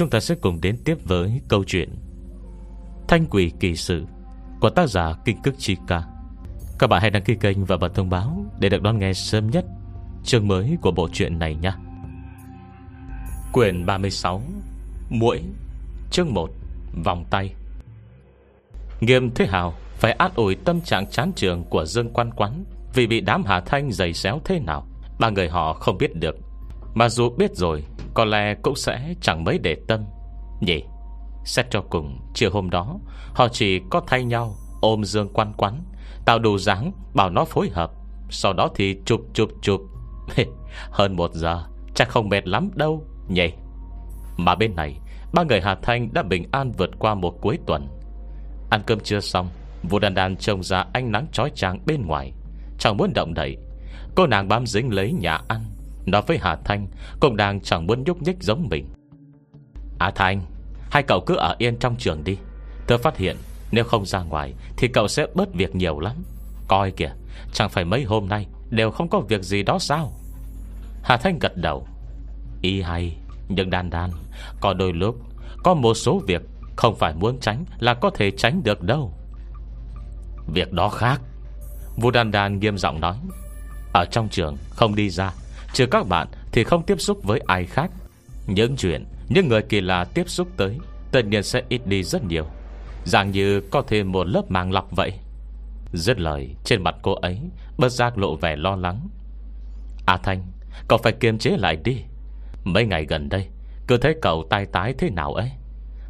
chúng ta sẽ cùng đến tiếp với câu chuyện Thanh quỷ kỳ sự Của tác giả Kinh Cức Chi Ca. Các bạn hãy đăng ký kênh và bật thông báo Để được đón nghe sớm nhất Chương mới của bộ truyện này nhé. Quyền 36 Mũi Chương 1 Vòng tay. Nghiêm Thế Hào Phải át ủi tâm trạng chán trường của Dương Quan Quán Vì bị đám Hà Thanh giày xéo thế nào, Ba người họ không biết được. Mà dù biết rồi, Có lẽ cũng sẽ chẳng mấy để tâm. Nhỉ, Xét cho cùng, Chiều hôm đó, Họ chỉ có thay nhau Ôm Dương Quan quắn Tạo đủ dáng Bảo nó phối hợp, Sau đó thì chụp chụp chụp. Hơn một giờ, Chắc không mệt lắm đâu, Nhỉ. Mà bên này, Ba người Hà Thanh đã bình an vượt qua một cuối tuần. Ăn cơm chưa xong, Vũ đàn đàn trông ra ánh nắng trói trang bên ngoài. Chẳng muốn động đậy, Cô nàng bám dính lấy nhà ăn. Nó với Hà Thanh Cũng đang chẳng muốn nhúc nhích giống mình. Hà Thanh, Hai cậu cứ ở yên trong trường đi. Tôi phát hiện Nếu không ra ngoài Thì cậu sẽ bớt việc nhiều lắm. Coi kìa, Chẳng phải mấy hôm nay Đều không có việc gì đó sao? Hà Thanh gật đầu. Y hay, Nhưng đan đan, Có đôi lúc Có một số việc Không phải muốn tránh Là có thể tránh được đâu. Việc đó khác. Vũ đan đan nghiêm giọng nói. Ở trong trường không đi ra Trừ các bạn thì không tiếp xúc với ai khác. Những chuyện, Những người kỳ lạ tiếp xúc tới, Tất nhiên sẽ ít đi rất nhiều. Dạng như có thêm một lớp màng lọc vậy. Dứt lời, Trên mặt cô ấy, Bất giác lộ vẻ lo lắng. À Thanh, Cậu phải kiềm chế lại đi. Mấy ngày gần đây, Cứ thấy cậu tai tái thế nào ấy?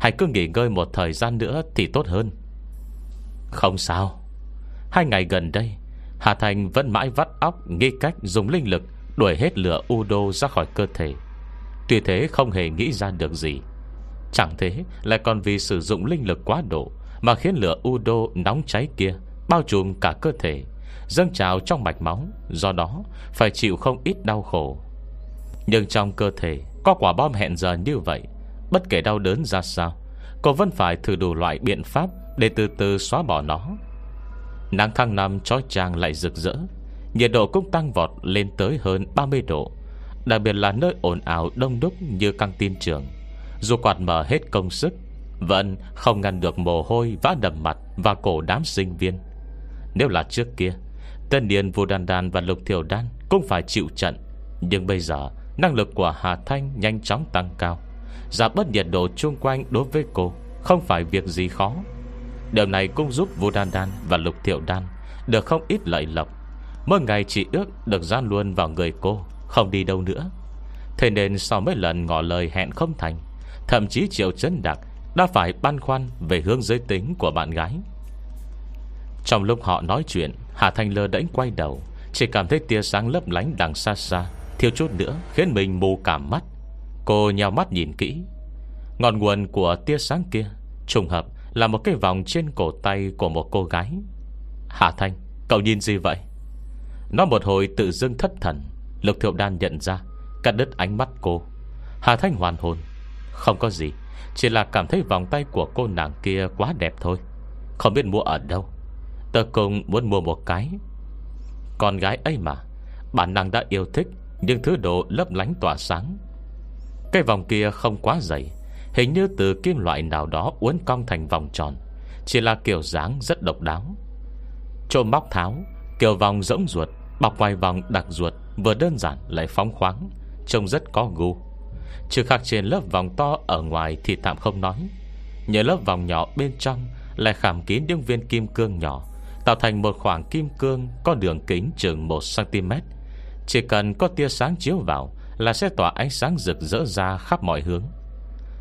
Hãy cứ nghỉ ngơi một thời gian nữa Thì tốt hơn. Không sao. Hai ngày gần đây, Hà Thành vẫn mãi vắt óc Nghĩ cách dùng linh lực Đuổi hết lửa Udo ra khỏi cơ thể. Tuy thế không hề nghĩ ra được gì. Chẳng thế, lại còn vì sử dụng linh lực quá độ Mà khiến lửa Udo nóng cháy kia, Bao trùm cả cơ thể, Dâng trào trong mạch máu, Do đó phải chịu không ít đau khổ. Nhưng trong cơ thể, Có quả bom hẹn giờ như vậy, Bất kể đau đớn ra sao, Cô vẫn phải thử đủ loại biện pháp Để từ từ xóa bỏ nó. Nắng tháng năm trói trang lại rực rỡ Nhiệt độ cũng tăng vọt lên tới hơn 30 độ, Đặc biệt là nơi ồn ào đông đúc như căng tin trường. Dù quạt mở hết công sức, Vẫn không ngăn được mồ hôi vã đầm mặt Và cổ đám sinh viên. Nếu là trước kia, Tân Điền Vô Đan Đan và Lục Thiểu Đan Cũng phải chịu trận. Nhưng bây giờ, Năng lực của Hà Thanh nhanh chóng tăng cao. Giảm bất nhiệt độ chung quanh đối với cô Không phải việc gì khó. Điều này cũng giúp Vô Đan Đan và Lục Thiểu Đan Được không ít lợi lộc. Mỗi ngày chỉ ước được gian luôn vào người cô, Không đi đâu nữa. Thế nên sau mấy lần ngỏ lời hẹn không thành, Thậm chí Triệu Trấn Đặc Đã phải băn khoăn về hướng giới tính của bạn gái. Trong lúc họ nói chuyện, Hà Thanh lơ đánh quay đầu, Chỉ cảm thấy tia sáng lấp lánh đằng xa xa, Thiếu chút nữa khiến mình mù cả mắt. Cô nhào mắt nhìn kỹ. Ngọn nguồn của tia sáng kia Trùng hợp là một cái vòng trên cổ tay Của một cô gái. Hà Thanh, cậu nhìn gì vậy? Nó một hồi tự dưng thất thần, Lục thiệu đan nhận ra, Cắt đứt ánh mắt cô. Hà Thanh hoàn hồn. Không có gì, Chỉ là cảm thấy vòng tay của cô nàng kia quá đẹp thôi. Không biết mua ở đâu. Tờ cùng muốn mua một cái. Con gái ấy mà, Bản năng đã yêu thích, Nhưng thứ đồ lấp lánh tỏa sáng. Cái vòng kia không quá dày, Hình như từ kim loại nào đó uốn cong thành vòng tròn, Chỉ là kiểu dáng rất độc đáo. Trộm móc tháo, Kiểu vòng rỗng ruột Bọc ngoài vòng đặc ruột, Vừa đơn giản lại phóng khoáng, Trông rất có gu. Trừ khác trên lớp vòng to ở ngoài Thì tạm không nói. Nhờ lớp vòng nhỏ bên trong Lại khảm kín những viên kim cương nhỏ, Tạo thành một khoảng kim cương Có đường kính chừng 1cm Chỉ cần có tia sáng chiếu vào Là sẽ tỏa ánh sáng rực rỡ ra khắp mọi hướng.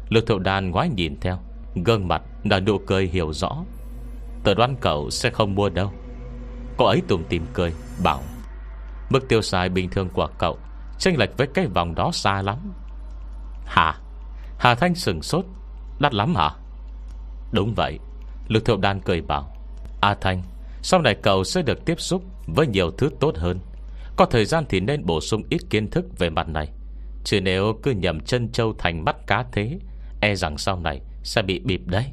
Lực thậu đàn ngoái nhìn theo, Gương mặt đã nụ cười hiểu rõ. Tờ đoán cậu sẽ không mua đâu. Cô ấy tùm tìm cười, Bảo. Mức tiêu xài bình thường của cậu Tranh lệch với cái vòng đó xa lắm. Hả? Hà Thanh sừng sốt. Đắt lắm hả? Đúng vậy, Lực thiệu đan cười bảo. A Thanh, Sau này cậu sẽ được tiếp xúc Với nhiều thứ tốt hơn. Có thời gian thì nên bổ sung ít kiến thức về mặt này. Chứ nếu cứ nhầm chân châu thành mắt cá thế E rằng sau này Sẽ bị bịp đấy.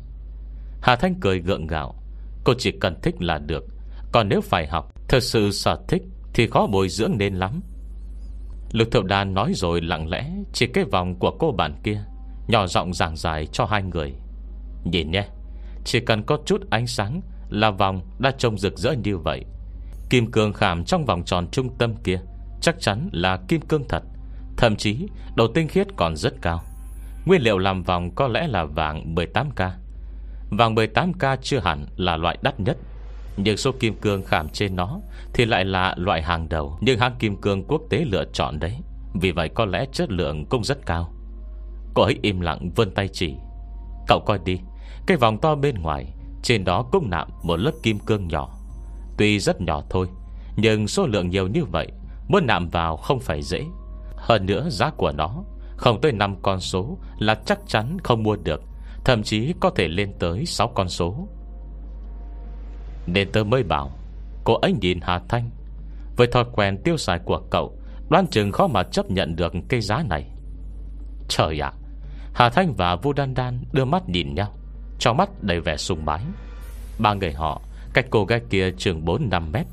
Hà Thanh cười gượng gạo. Cô chỉ cần thích là được. Còn nếu phải học, Thật sự sở thích thì khó bồi dưỡng nên lắm. Lực thượng đàn nói rồi lặng lẽ Chỉ cái vòng của cô bạn kia, Nhỏ giọng giảng dài cho hai người. Nhìn nhé, Chỉ cần có chút ánh sáng Là vòng đã trông rực rỡ như vậy. Kim cương khảm trong vòng tròn trung tâm kia Chắc chắn là kim cương thật, Thậm chí độ tinh khiết còn rất cao. Nguyên liệu làm vòng có lẽ là vàng 18K Vàng 18K chưa hẳn là loại đắt nhất. Nhưng số kim cương khảm trên nó Thì lại là loại hàng đầu. Nhưng hãng kim cương quốc tế lựa chọn đấy, Vì vậy có lẽ chất lượng cũng rất cao. Cô ấy im lặng vươn tay chỉ. Cậu coi đi, Cái vòng to bên ngoài, Trên đó cũng nạm một lớp kim cương nhỏ. Tuy rất nhỏ thôi, Nhưng số lượng nhiều như vậy, Muốn nạm vào không phải dễ. Hơn nữa, giá của nó Không tới 5 con số là chắc chắn không mua được, Thậm chí có thể lên tới 6 con số. Nên tớ mới bảo, Cô ấy nhìn Hà Thanh. Với thói quen tiêu xài của cậu, Đoán chừng khó mà chấp nhận được cây giá này. Trời ạ! Hà Thanh và Vu Đan Đan đưa mắt nhìn nhau, Trong mắt đầy vẻ sùng bái. Ba người họ, Cách cô gái kia chừng 4-5 mét.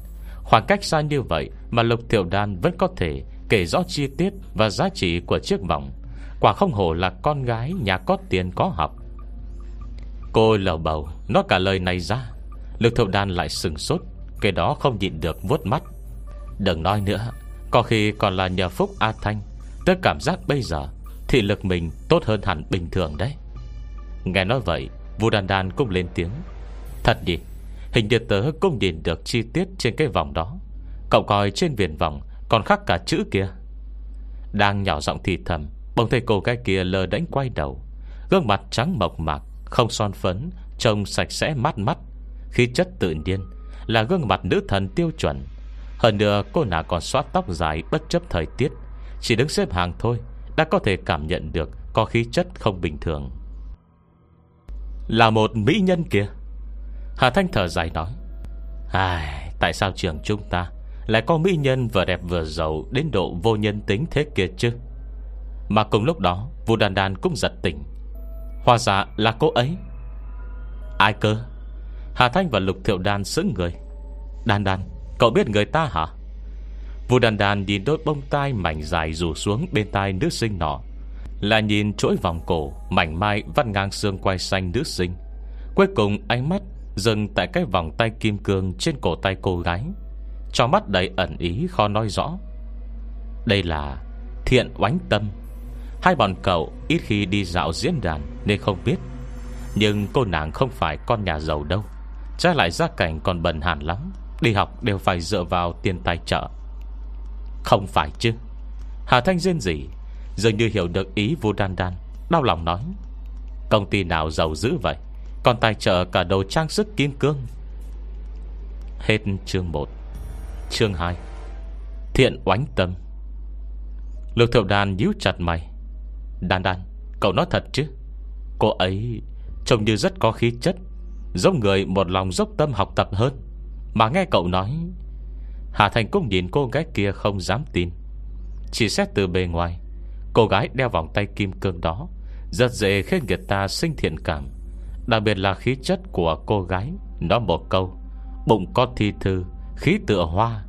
Khoảng cách xa như vậy Mà Lục Tiểu Đan vẫn có thể Kể rõ chi tiết và giá trị của chiếc vòng. Quả không hổ là con gái Nhà có tiền có học. Cô lầu bầu, Nói cả lời này ra. Lực Tiểu Đan lại sừng sốt Cái đó không nhịn được vuốt mắt. Đừng nói nữa, Có khi còn là nhờ phúc A Thanh. Tớ cảm giác bây giờ Thị lực mình tốt hơn hẳn bình thường đấy. Nghe nói vậy, Vu Đan Đan cũng lên tiếng. Thật đi, Hình như tớ cũng nhìn được chi tiết trên cái vòng đó. Cậu coi trên viền vòng Còn khắc cả chữ kia. Đang nhỏ giọng thì thầm, Bỗng thấy cô gái kia lờ đánh quay đầu. Gương mặt trắng mộc mạc, Không son phấn, Trông sạch sẽ mát mắt. Khí chất tự nhiên Là gương mặt nữ thần tiêu chuẩn. Hơn nữa cô nàng còn xoát tóc dài Bất chấp thời tiết Chỉ đứng xếp hàng thôi Đã có thể cảm nhận được Có khí chất không bình thường. Là một mỹ nhân kia Hà Thanh thở dài nói Ai, Tại sao trường chúng ta Lại có mỹ nhân vừa đẹp vừa giàu Đến độ vô nhân tính thế kia chứ? Mà cùng lúc đó Vũ Đàn Đàn cũng giật tỉnh. Hoa ra là cô ấy. Ai cơ? Hà Thanh và Lục Thiệu Đan sững người. Đan Đan, Cậu biết người ta hả? Vu Đan Đan nhìn đôi bông tai mảnh dài rủ xuống bên tai nữ sinh nọ Là nhìn chuỗi vòng cổ Mảnh mai vắt ngang xương quai xanh nữ sinh. Cuối cùng ánh mắt Dừng tại cái vòng tay kim cương Trên cổ tay cô gái Cho mắt đầy ẩn ý khó nói rõ. Đây là Thiện oánh tâm. Hai bọn cậu ít khi đi dạo diễn đàn Nên không biết, Nhưng cô nàng không phải con nhà giàu đâu. Trái lại gia cảnh còn bần hàn lắm. Đi học đều phải dựa vào tiền tài trợ. Không phải chứ? Hà Thanh rên gì? Dường như hiểu được ý vô đan đan, Đau lòng nói. Công ty nào giàu dữ vậy? Còn tài trợ cả đồ trang sức kim cương. Hết chương 1 Chương 2 Thiện oánh tâm. Lục thiệu đàn nhíu chặt mày. Đan đan, Cậu nói thật chứ? Cô ấy trông như rất có khí chất. Giống người một lòng dốc tâm học tập hơn. Mà nghe cậu nói, Hà Thành cũng nhìn cô gái kia không dám tin. Chỉ xét từ bề ngoài, Cô gái đeo vòng tay kim cương đó, Rất dễ khiến người ta sinh thiện cảm. Đặc biệt là khí chất của cô gái, Nói một câu, Bụng có thi thư, Khí tựa hoa.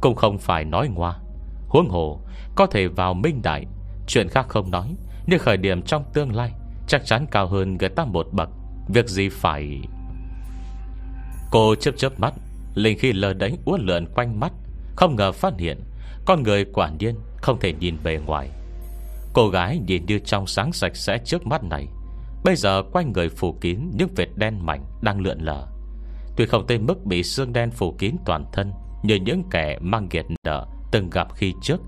Cũng không phải nói ngoa, Huống hồ Có thể vào minh đại. Chuyện khác không nói, Nhưng khởi điểm trong tương lai Chắc chắn cao hơn người ta một bậc. Việc gì phải? Cô chớp chớp mắt, Linh khi lờ đánh uốn lượn quanh mắt, Không ngờ phát hiện Con người quả nhiên không thể nhìn bề ngoài. Cô gái nhìn như trong sáng sạch sẽ trước mắt này, Bây giờ quanh người phủ kín Những vệt đen mảnh đang lượn lờ. Tuy không tới mức bị xương đen phủ kín toàn thân Như những kẻ mang nghiệt nợ Từng gặp khi trước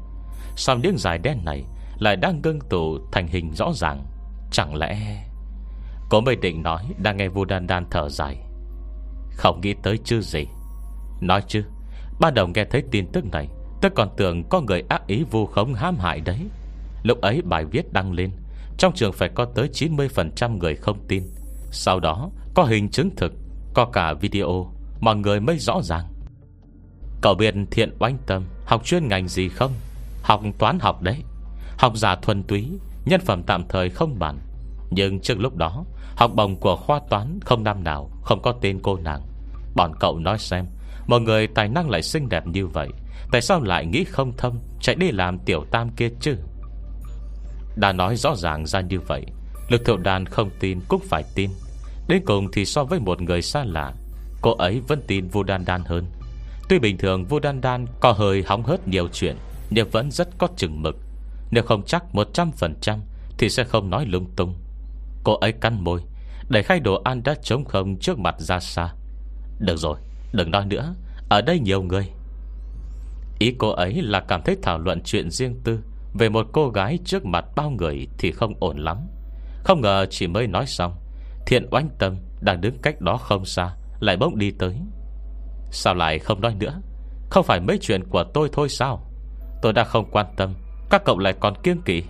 Sau những dài đen này Lại đang ngưng tụ thành hình rõ ràng. Chẳng lẽ Cô mới định nói, Đang nghe vua đan đan thở dài. Không nghĩ tới chứ gì. Nói chứ Ban đầu nghe thấy tin tức này, Tôi còn tưởng có người ác ý vu khống hãm hại đấy. Lúc ấy bài viết đăng lên, trong trường phải có tới 90% người không tin. Sau đó, có hình chứng thực, Có cả video, Mọi người mới rõ ràng. Cậu biết thiện oanh tâm Học chuyên ngành gì không? Học toán học đấy. Học giả thuần túy, Nhân phẩm tạm thời không bản Nhưng trước lúc đó Học bổng của khoa toán không năm nào, Không có tên cô nàng. Bọn cậu nói xem Một người tài năng lại xinh đẹp như vậy, Tại sao lại nghĩ không thông, Chạy đi làm tiểu tam kia chứ? Đã nói rõ ràng ra như vậy, Lực thượng đàn không tin cũng phải tin. Đến cùng thì so với một người xa lạ, Cô ấy vẫn tin vô đan đan hơn. Tuy bình thường vô đan đan Có hơi hóng hớt nhiều chuyện, Nhưng vẫn rất có chừng mực. Nếu không chắc 100% Thì sẽ không nói lung tung. Cô ấy cắn môi, để khai đồ ăn đã trống không trước mặt ra xa. Được rồi, Đừng nói nữa, Ở đây nhiều người. Ý cô ấy là cảm thấy thảo luận chuyện riêng tư Về một cô gái trước mặt bao người Thì không ổn lắm. Không ngờ chỉ mới nói xong, Thiện oanh tâm đang đứng cách đó không xa, Lại bỗng đi tới. Sao lại không nói nữa? Không phải mấy chuyện của tôi thôi sao? Tôi đã không quan tâm, Các cậu lại còn kiêng kỵ.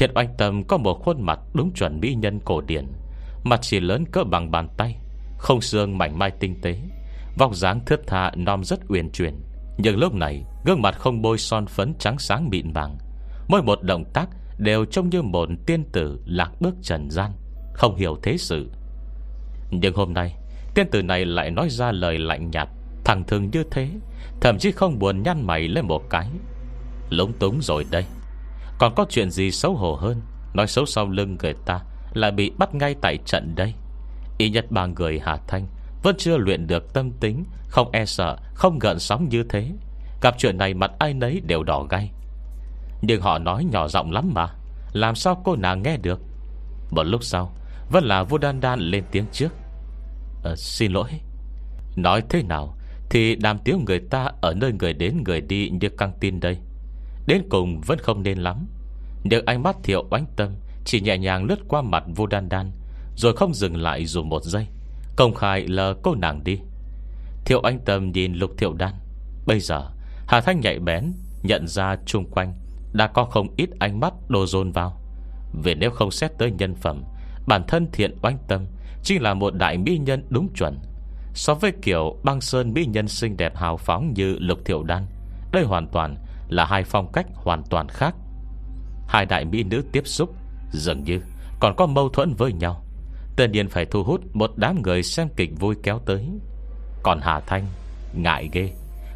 Thiện oanh tâm có một khuôn mặt đúng chuẩn mỹ nhân cổ điển. Mặt chỉ lớn cỡ bằng bàn tay, Không xương mảnh mai tinh tế. Vóc dáng thướt tha non rất uyển chuyển. Nhưng lúc này, Gương mặt không bôi son phấn trắng sáng mịn màng. Mỗi một động tác Đều trông như một tiên tử Lạc bước trần gian, Không hiểu thế sự. Nhưng hôm nay, Tiên tử này lại nói ra lời lạnh nhạt, Thẳng thường như thế, Thậm chí không buồn nhăn mày lên một cái. Lúng túng rồi đây. Còn có chuyện gì xấu hổ hơn? Nói xấu sau lưng người ta Là bị bắt ngay tại trận đây Y nhất ba người Hà Thanh Vẫn chưa luyện được tâm tính Không e sợ Không gợn sóng như thế. Gặp chuyện này mặt ai nấy đều đỏ gay Nhưng họ nói nhỏ giọng lắm mà Làm sao cô nàng nghe được? Một lúc sau Vẫn là vua đan đan lên tiếng trước. À, Xin lỗi. Nói thế nào Thì đàm tiếng người ta Ở nơi người đến người đi như căng tin đây. Đến cùng vẫn không nên lắm. Được ánh mắt thiệu oánh tâm, Chỉ nhẹ nhàng lướt qua mặt vô đan đan, Rồi không dừng lại dù một giây. Công khai lờ cô nàng đi. Thiệu anh tâm nhìn lục thiệu đan. Bây giờ, Hà Thanh nhạy bén, Nhận ra chung quanh Đã có không ít ánh mắt đồ dồn vào. Vì nếu không xét tới nhân phẩm, Bản thân thiện oanh tâm Chính là một đại mỹ nhân đúng chuẩn. So với kiểu băng sơn mỹ nhân xinh đẹp hào phóng như lục thiệu đan, Đây hoàn toàn là hai phong cách hoàn toàn khác. Hai đại mỹ nữ tiếp xúc Dường như còn có mâu thuẫn với nhau. Tự nhiên phải thu hút Một đám người xem kịch vui kéo tới. Còn Hà Thanh Ngại ghê,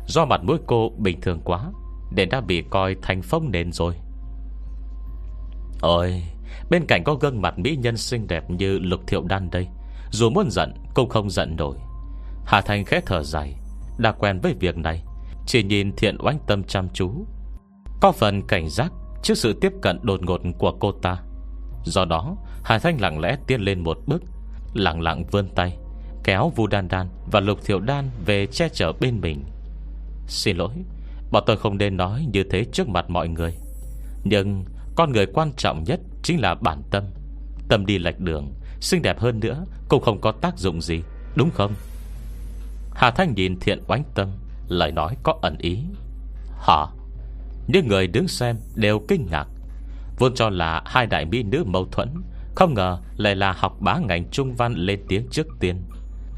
Do mặt mũi cô bình thường quá Nên đã bị coi thành phong nền rồi. Ôi, Bên cạnh có gương mặt mỹ nhân xinh đẹp Như lục thiệu đan đây, Dù muốn giận cũng không giận nổi. Hà Thanh khẽ thở dài, Đã quen với việc này chỉ nhìn thiện oanh tâm chăm chú. Có phần cảnh giác Trước sự tiếp cận đột ngột của cô ta. Do đó, Hà Thanh lặng lẽ tiến lên một bước, Lặng lặng vươn tay, Kéo Vu Đan Đan và Lục Thiệu Đan Về che chở bên mình. Xin lỗi, Bọn tôi không nên nói như thế trước mặt mọi người. Nhưng con người quan trọng nhất Chính là bản tâm. Tâm đi lệch đường, Xinh đẹp hơn nữa Cũng không có tác dụng gì, Đúng không? Hà Thanh nhìn thiện oánh tâm Lời nói có ẩn ý. Hả? Những người đứng xem đều kinh ngạc. Vốn cho là hai đại mỹ nữ mâu thuẫn, Không ngờ lại là học bá ngành trung văn lên tiếng trước tiên.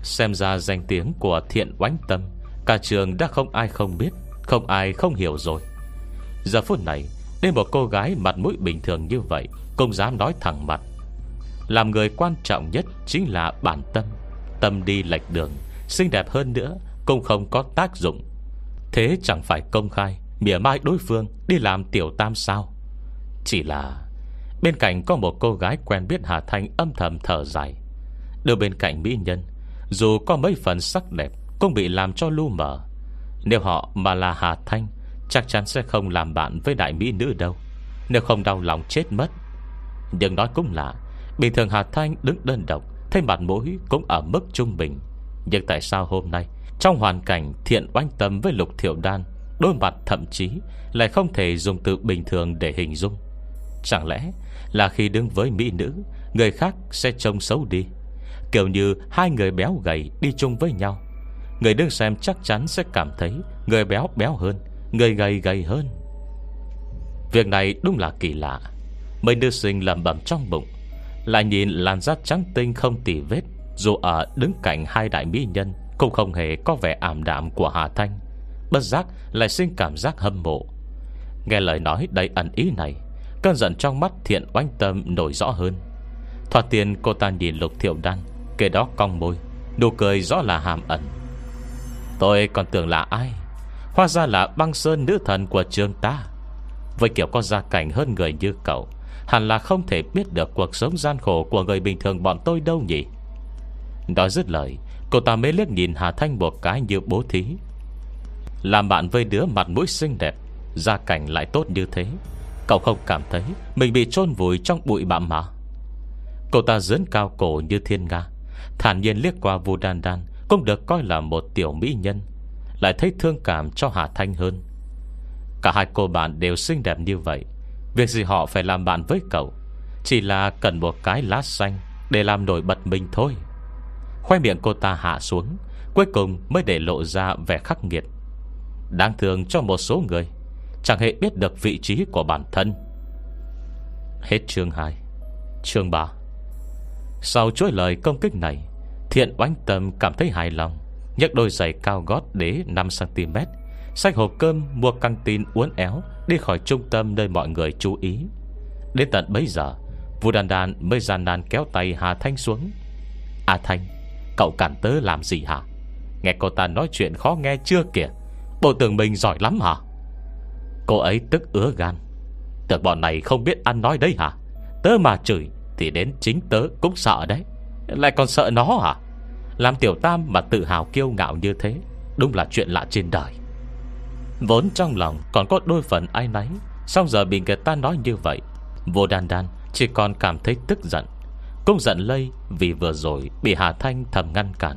Xem ra danh tiếng của thiện oánh tâm, Cả trường đã không ai không biết, Không ai không hiểu rồi. Giờ phút này Nên một cô gái mặt mũi bình thường như vậy, Cũng dám nói thẳng mặt. Làm người quan trọng nhất Chính là bản tâm. Tâm đi lệch đường, Xinh đẹp hơn nữa cũng không có tác dụng. Thế chẳng phải công khai, Mỉa mai đối phương đi làm tiểu tam sao? Chỉ là Bên cạnh có một cô gái quen biết Hà Thanh âm thầm thở dài. Đưa bên cạnh mỹ nhân, Dù có mấy phần sắc đẹp Cũng bị làm cho lu mờ. Nếu họ mà là Hà Thanh, Chắc chắn sẽ không làm bạn với đại mỹ nữ đâu. Nếu không đau lòng chết mất. Nhưng nói cũng lạ, Bình thường Hà Thanh đứng đơn độc, Thấy mặt mũi cũng ở mức trung bình. Nhưng tại sao hôm nay trong hoàn cảnh thiện oanh tâm với lục thiểu đan, Đôi mặt thậm chí Lại không thể dùng từ bình thường để hình dung. Chẳng lẽ là khi đứng với mỹ nữ, Người khác sẽ trông xấu đi? Kiểu như hai người béo gầy Đi chung với nhau, Người đứng xem chắc chắn sẽ cảm thấy Người béo béo hơn, Người gầy gầy hơn. Việc này đúng là kỳ lạ. Mấy nữ sinh lầm bẩm trong bụng, Lại nhìn làn da trắng tinh không tỉ vết, Dù ở đứng cạnh hai đại mỹ nhân cũng không hề có vẻ ảm đạm của Hà Thanh. Bất giác lại sinh cảm giác hâm mộ. Nghe lời nói đầy ẩn ý này, Cơn giận trong mắt thiện oanh tâm nổi rõ hơn. Thoạt tiền cô ta nhìn lục thiệu đan Kể đó cong môi, Nụ cười rõ là hàm ẩn. Tôi còn tưởng là ai? Hóa ra là băng sơn nữ thần của trường ta. Với kiểu có gia cảnh hơn người như cậu, Hẳn là không thể biết được cuộc sống gian khổ Của người bình thường bọn tôi đâu nhỉ? Nói dứt lời Cô ta mới liếc nhìn Hà Thanh một cái như bố thí. Làm bạn với đứa mặt mũi xinh đẹp, Gia cảnh lại tốt như thế. Cậu không cảm thấy Mình bị chôn vùi trong bụi bặm mà. Cô ta dướn cao cổ như thiên nga, Thản nhiên liếc qua Vu Đan Đan Cũng được coi là một tiểu mỹ nhân, Lại thấy thương cảm cho Hà Thanh hơn. Cả hai cô bạn đều xinh đẹp như vậy, Việc gì họ phải làm bạn với cậu? Chỉ là cần một cái lá xanh Để làm nổi bật mình thôi. Khoai miệng cô ta hạ xuống, Cuối cùng mới để lộ ra vẻ khắc nghiệt. Đáng thương cho một số người, Chẳng hề biết được vị trí của bản thân. Hết chương 2 Chương 3 Sau chuỗi lời công kích này, Thiện oánh tâm cảm thấy hài lòng, nhấc đôi giày cao gót đế 5cm Xách hộp cơm mua căng tin uốn éo Đi khỏi trung tâm nơi mọi người chú ý. Đến tận bấy giờ Vũ đàn đàn mới gian nan kéo tay Hà Thanh xuống. À Thanh Cậu cản tớ làm gì hả? Nghe cô ta nói chuyện khó nghe chưa kìa? Bộ tưởng mình giỏi lắm hả? Cô ấy tức ứa gan. Tưởng bọn này không biết ăn nói đấy hả? Tớ mà chửi Thì đến chính tớ cũng sợ đấy. Lại còn sợ nó hả? Làm tiểu tam mà tự hào kiêu ngạo như thế, Đúng là chuyện lạ trên đời. Vốn trong lòng còn có đôi phần ai nấy, Xong giờ bị người ta nói như vậy, Vô đan đan, chỉ còn cảm thấy tức giận. Cũng giận lây Vì vừa rồi bị Hà Thanh thầm ngăn cản.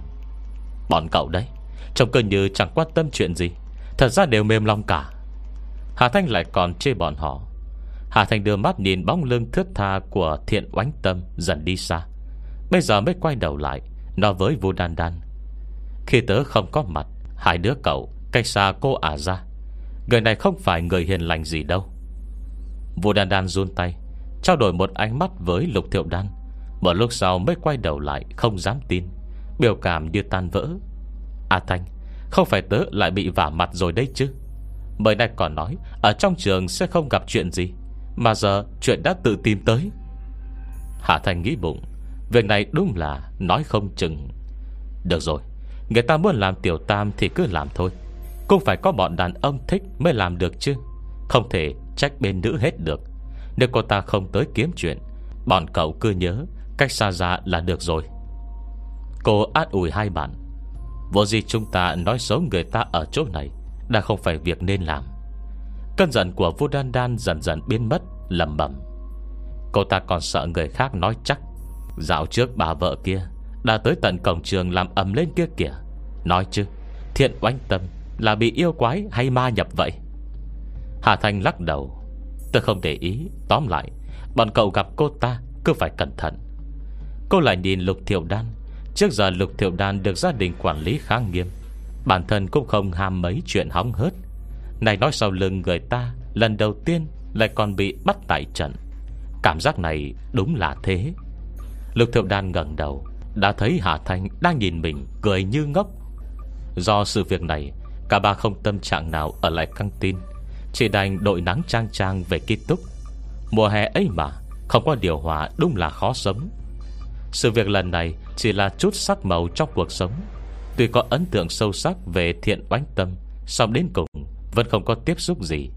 Bọn cậu đấy, Trông cơ như chẳng quan tâm chuyện gì. Thật ra đều mềm lòng cả. Hà Thanh lại còn chê bọn họ. Hà Thanh đưa mắt nhìn bóng lưng thướt tha Của thiện oánh tâm dần đi xa. Bây giờ mới quay đầu lại, Nói với Vu Đan Đan. Khi tớ không có mặt, Hai đứa cậu, cách xa cô ả ra. Người này không phải người hiền lành gì đâu. Vu Đan Đan run tay, Trao đổi một ánh mắt với Lục Thiệu Đan. Một lúc sau mới quay đầu lại, Không dám tin. Biểu cảm như tan vỡ. A Thanh, Không phải tớ lại bị vả mặt rồi đấy chứ? Mới nay còn nói, Ở trong trường sẽ không gặp chuyện gì. Mà giờ chuyện đã tự tìm tới. Hạ Thanh nghĩ bụng. Việc này đúng là nói không chừng. Được rồi, Người ta muốn làm tiểu tam thì cứ làm thôi. Cũng phải có bọn đàn ông thích mới làm được chứ. Không thể trách bên nữ hết được. Nếu cô ta không tới kiếm chuyện, Bọn cậu cứ nhớ Cách xa ra là được rồi. Cô át ủi hai bạn. Vô gì chúng ta nói xấu người ta ở chỗ này Đã không phải việc nên làm. Cơn giận của Vu Đan Đan dần dần biến mất, lầm bẩm Cô ta còn sợ người khác nói chắc. Dạo trước bà vợ kia Đã tới tận cổng trường làm ầm lên kia kìa. Nói chứ, Thiện oanh tâm là bị yêu quái hay ma nhập vậy? Hà Thanh lắc đầu. Tôi không để ý. Tóm lại, Bọn cậu gặp cô ta cứ phải cẩn thận. Cô lại nhìn Lục Thiệu Đan. Trước giờ Lục Thiệu Đan được gia đình quản lý khá nghiêm. Bản thân cũng không ham mấy chuyện hóng hớt. Này nói sau lưng người ta, Lần đầu tiên lại còn bị bắt tại trận. Cảm giác này đúng là thế. Lục Thiệu Đan ngẩng đầu, Đã thấy Hà Thanh đang nhìn mình Cười như ngốc. Do sự việc này, Cả ba không tâm trạng nào ở lại căng tin. Chỉ đành đội nắng trang trang về ký túc. Mùa hè ấy mà, Không có điều hòa đúng là khó sống. Sự việc lần này Chỉ là chút sắc màu trong cuộc sống. Tuy có ấn tượng sâu sắc về thiện oánh tâm, song đến cùng Vẫn không có tiếp xúc gì.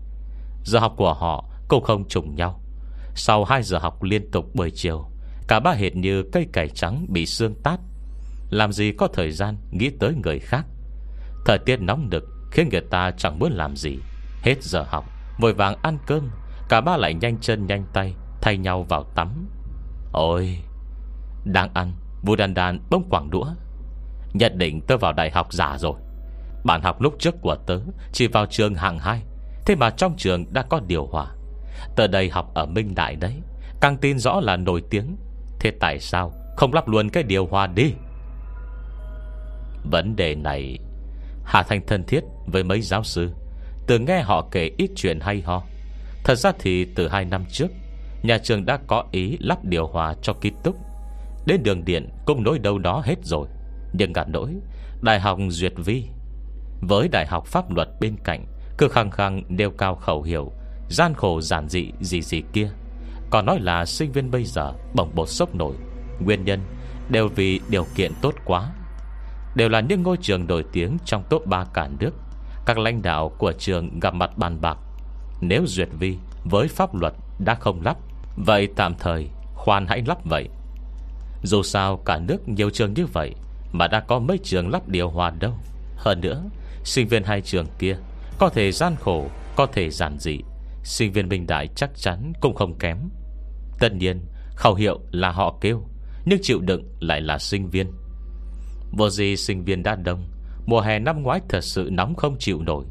Giờ học của họ cũng không trùng nhau. Sau 2 giờ học liên tục buổi chiều, Cả ba hệt như cây cải trắng bị xương tát. Làm gì có thời gian Nghĩ tới người khác? Thời tiết nóng nực Khiến người ta chẳng muốn làm gì. Hết giờ học, Vội vàng ăn cơm, Cả ba lại nhanh chân nhanh tay Thay nhau vào tắm. Ôi! Đang ăn, Vua đàn đàn bông quảng đũa. Nhận định tớ vào đại học giả rồi. Bạn học lúc trước của tớ Chỉ vào trường hạng 2 Thế mà trong trường đã có điều hòa. Tớ đây học ở Minh Đại đấy, Càng tin rõ là nổi tiếng. Thế tại sao không lắp luôn cái điều hòa đi? Vấn đề này, Hà Thành thân thiết với mấy giáo sư. Từ nghe họ kể ít chuyện hay ho. Thật ra thì từ hai năm trước, Nhà trường đã có ý lắp điều hòa cho ký túc. Đến đường điện cũng nối đâu đó hết rồi. Nhưng ngặt nỗi, Đại học Duyệt Vi Với Đại học Pháp luật bên cạnh Cứ khăng khăng nêu cao khẩu hiệu, Gian khổ giản dị gì gì kia. Còn nói là sinh viên bây giờ Bỏng bột sốc nổi, Nguyên nhân đều vì điều kiện tốt quá. Đều là những ngôi trường nổi tiếng Trong top 3 cả nước. Các lãnh đạo của trường gặp mặt bàn bạc, Nếu duyệt vi với pháp luật đã không lắp, Vậy tạm thời Khoan hãy lắp vậy. Dù sao cả nước nhiều trường như vậy Mà đã có mấy trường lắp điều hòa đâu. Hơn nữa, Sinh viên hai trường kia Có thể gian khổ, Có thể giản dị. Sinh viên Minh Đại chắc chắn cũng không kém. Tất nhiên, Khẩu hiệu là họ kêu, Nhưng chịu đựng lại là sinh viên. Vô gì sinh viên đã đông, Mùa hè năm ngoái thật sự nóng không chịu nổi.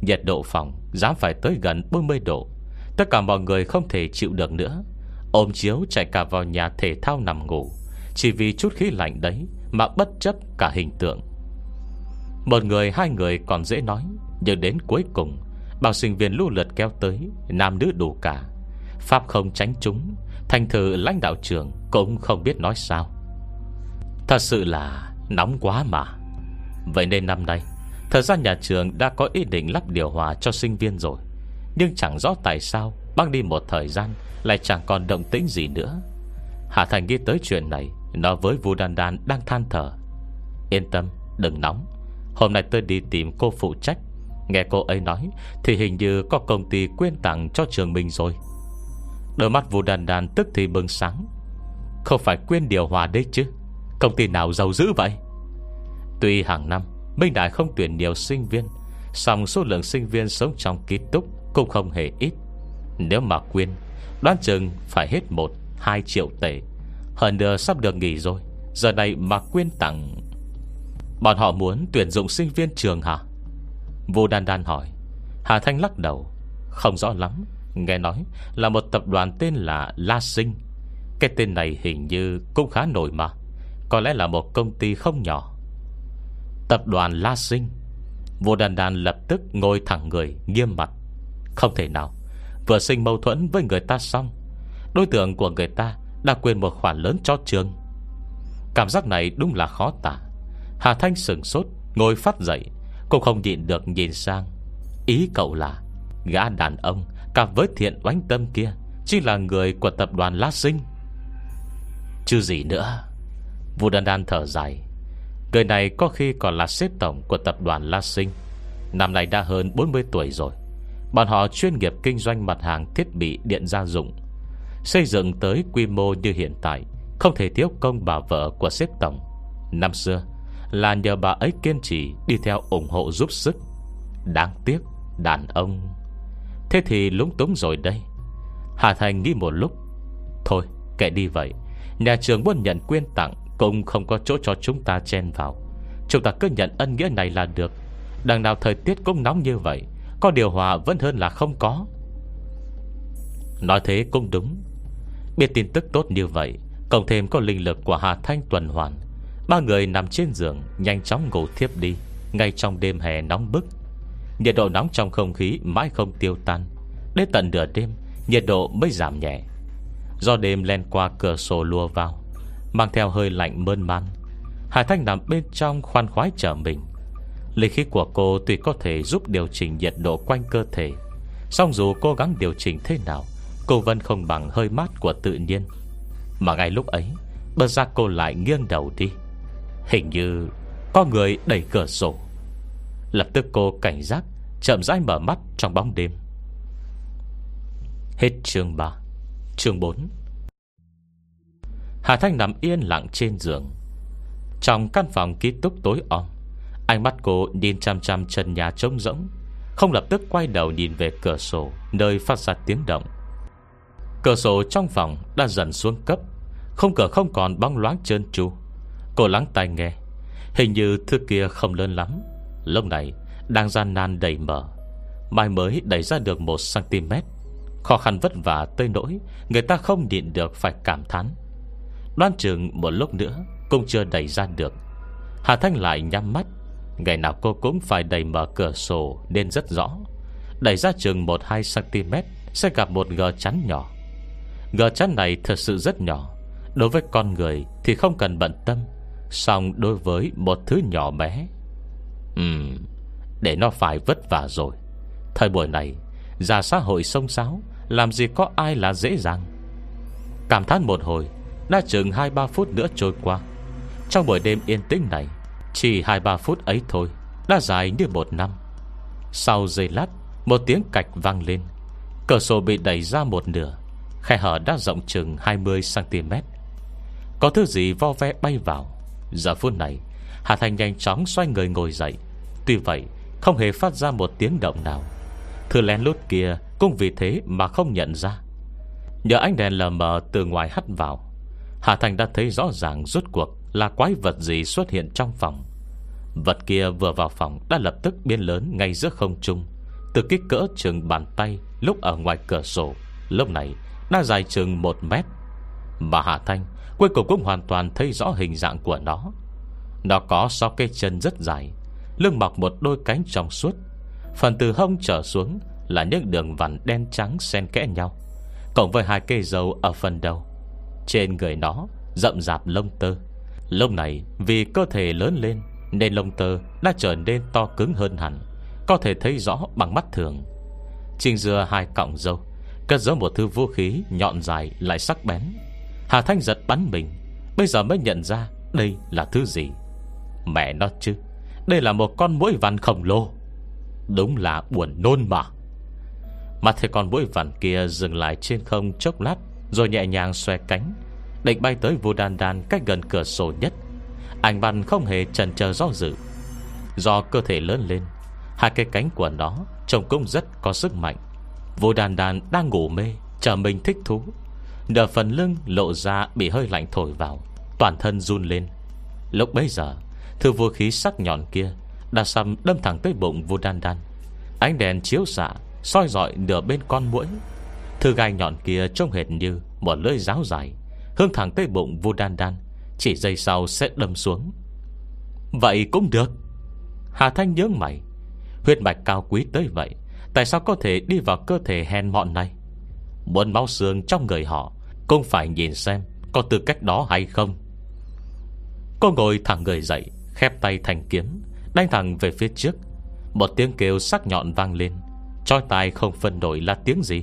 Nhiệt độ phòng Dám phải tới gần 40 độ. Tất cả mọi người không thể chịu được nữa. Ôm chiếu chạy cả vào nhà thể thao nằm ngủ. Chỉ vì chút khí lạnh đấy Mà bất chấp cả hình tượng. Một người, hai người còn dễ nói, Nhưng đến cuối cùng Bao sinh viên lưu lượt kéo tới, Nam nữ đủ cả. Pháp không tránh chúng, Thành thử lãnh đạo trường Cũng không biết nói sao. Thật sự là nóng quá mà. Vậy nên năm nay Thời gian nhà trường đã có ý định lắp điều hòa cho sinh viên rồi. Nhưng chẳng rõ tại sao Băng đi một thời gian, Lại chẳng còn động tĩnh gì nữa. Hạ Thành nghĩ tới chuyện này Nói với Vu Đan Đan đang than thở. Yên tâm, đừng nóng. Hôm nay tôi đi tìm cô phụ trách. Nghe cô ấy nói, Thì hình như có công ty quyên tặng cho trường mình rồi. Đôi mắt Vu Đan Đan tức thì bừng sáng. Không phải quyên điều hòa đấy chứ? Công ty nào giàu dữ vậy? Tuy hàng năm, Minh Đại không tuyển nhiều sinh viên, song số lượng sinh viên sống trong ký túc Cũng không hề ít. Nếu mà quyên, Đoán chừng phải hết 1-2 triệu tệ. Hơn nữa sắp được nghỉ rồi, Giờ này mà quyên tặng. Bọn họ muốn tuyển dụng sinh viên trường hả? Vô Đan Đan hỏi. Hà Thanh lắc đầu. Không rõ lắm, Nghe nói là một tập đoàn tên là La Sinh. Cái tên này hình như cũng khá nổi mà, Có lẽ là một công ty không nhỏ. Tập đoàn La Sinh. Vô đàn đàn lập tức ngồi thẳng người, Nghiêm mặt. Không thể nào, Vừa sinh mâu thuẫn với người ta xong, Đối tượng của người ta đã quên một khoản lớn cho trường Cảm giác này đúng là khó tả. Hà Thanh sừng sốt, Ngồi phát dậy, Cũng không nhịn được nhìn sang. Ý cậu là, Gã đàn ông, cả với thiện oánh tâm kia, Chỉ là người của tập đoàn La Sinh. Chứ gì nữa. Vũ Đan Đan thở dài. Người này có khi còn là xếp tổng của tập đoàn La Sinh. Năm nay đã hơn 40 tuổi rồi. Bọn họ chuyên nghiệp kinh doanh mặt hàng thiết bị điện gia dụng. Xây dựng tới quy mô như hiện tại, Không thể thiếu công bà vợ của xếp tổng. Năm xưa, Là nhờ bà ấy kiên trì Đi theo ủng hộ giúp sức. Đáng tiếc, đàn ông. Thế thì lúng túng rồi đây. Hà Thành nghĩ một lúc. Thôi, kệ đi vậy. Nhà trường muốn nhận quyên tặng cũng không có chỗ cho chúng ta chen vào. Chúng ta cứ nhận ân nghĩa này là được. Đằng nào thời tiết cũng nóng như vậy, Có điều hòa vẫn hơn là không có. Nói thế cũng đúng. Biết tin tức tốt như vậy, Cộng thêm có linh lực của Hà Thanh tuần hoàn. Ba người nằm trên giường, Nhanh chóng ngủ thiếp đi. Ngay trong đêm hè nóng bức, Nhiệt độ nóng trong không khí mãi không tiêu tan. Đến tận nửa đêm, Nhiệt độ mới giảm nhẹ. Do đêm len qua cửa sổ lùa vào, Mang theo hơi lạnh mơn man Hải Thanh nằm bên trong khoan khoái trở mình. Lý khí của cô tuy có thể giúp điều chỉnh nhiệt độ quanh cơ thể, song dù cố gắng điều chỉnh thế nào Cô vẫn không bằng hơi mát của tự nhiên. Mà ngay lúc ấy Bơ ra cô lại nghiêng đầu đi. Hình như Có người đẩy cửa sổ. Lập tức cô cảnh giác, Chậm rãi mở mắt trong bóng đêm. Hết chương 3 Chương 4 Hà Thanh nằm yên lặng trên giường. Trong căn phòng ký túc tối om, Ánh mắt cô nhìn chăm chăm chân nhà trống rỗng, Không lập tức quay đầu nhìn về cửa sổ, Nơi phát ra tiếng động. Cửa sổ trong phòng đã dần xuống cấp. Không cửa không còn bóng loáng trơn tru. Cô lắng tai nghe. Hình như thứ kia không lớn lắm. Lúc này, đang gian nan đầy mở Mai mới đẩy ra được 1cm Khó khăn vất vả tới nỗi Người ta không nhịn được phải cảm thán. Đoan chừng một lúc nữa Cũng chưa đẩy ra được. Hà Thanh lại nhắm mắt. Ngày nào cô cũng phải đẩy mở cửa sổ Nên rất rõ. Đẩy ra chừng 1-2cm Sẽ gặp một gờ chắn nhỏ. Gờ chắn này thật sự rất nhỏ. Đối với con người thì không cần bận tâm. Xong đối với một thứ nhỏ bé, Ừm, Để nó phải vất vả rồi. Thời buổi này Ra xã hội sông sáo Làm gì có ai là dễ dàng. Cảm thán một hồi, đã chừng 2-3 phút nữa trôi qua. Trong buổi đêm yên tĩnh này, Chỉ 2-3 phút ấy thôi, Đã dài như một năm. Sau giây lát, Một tiếng cạch vang lên. Cửa sổ bị đẩy ra một nửa. Khe hở đã rộng chừng 20cm Có thứ gì vo ve bay vào? Giờ phút này, Hà Thành nhanh chóng xoay người ngồi dậy. Tuy vậy, không hề phát ra một tiếng động nào. Thư lén lút kia Cũng vì thế mà không nhận ra. Nhờ ánh đèn lờ mờ từ ngoài hắt vào, Hà Thành đã thấy rõ ràng rốt cuộc Là quái vật gì xuất hiện trong phòng. Vật kia vừa vào phòng Đã lập tức biến lớn ngay giữa không trung, Từ kích cỡ chừng bàn tay Lúc ở ngoài cửa sổ. Lúc này đã dài chừng một mét. Mà Hà Thanh Cuối cùng cũng hoàn toàn thấy rõ hình dạng của nó. Nó có sáu cây chân rất dài, Lưng mọc một đôi cánh trong suốt. Phần từ hông trở xuống Là những đường vằn đen trắng xen kẽ nhau, Cộng với hai cây dầu ở phần đầu. Trên người nó Rậm rạp lông tơ. Lông này, vì cơ thể lớn lên Nên lông tơ đã trở nên to cứng hơn hẳn, Có thể thấy rõ bằng mắt thường. Trình dừa hai cọng dâu Cất giấu một thứ vũ khí, nhọn dài, lại sắc bén. Hà Thanh giật bắn mình. Bây giờ mới nhận ra đây là thứ gì? Mẹ nó chứ, Đây là một con mũi vằn khổng lồ. Đúng là buồn nôn mà. Mà thấy con mũi vằn kia dừng lại trên không chốc lát, Rồi nhẹ nhàng xòe cánh, Định bay tới vô đan đan cách gần cửa sổ nhất. Anh văn không hề chần chờ do dự. Do cơ thể lớn lên, Hai cái cánh của nó Trông cũng rất có sức mạnh. Vô đàn đàn đang ngủ mê, Chờ mình thích thú. Nửa phần lưng lộ ra bị hơi lạnh thổi vào, Toàn thân run lên. Lúc bấy giờ Thư vũ khí sắc nhọn kia Đã xăm đâm thẳng tới bụng vô đan đan Ánh đèn chiếu xạ, soi dọi nửa bên con mũi Thư gai nhọn kia trông hệt như Một lưỡi giáo dài, Hướng thẳng tới bụng vô đan đan Chỉ giây sau sẽ đâm xuống. Vậy cũng được. Hà Thanh nhớ mày, Huyết mạch cao quý tới vậy Tại sao có thể đi vào cơ thể hèn mọn này? Muốn máu xương trong người họ, Cũng phải nhìn xem Có tư cách đó hay không. Cô ngồi thẳng người dậy, Khép tay thành kiếm, Đánh thẳng về phía trước. Một tiếng kêu sắc nhọn vang lên Choi tai không phân nổi là tiếng gì.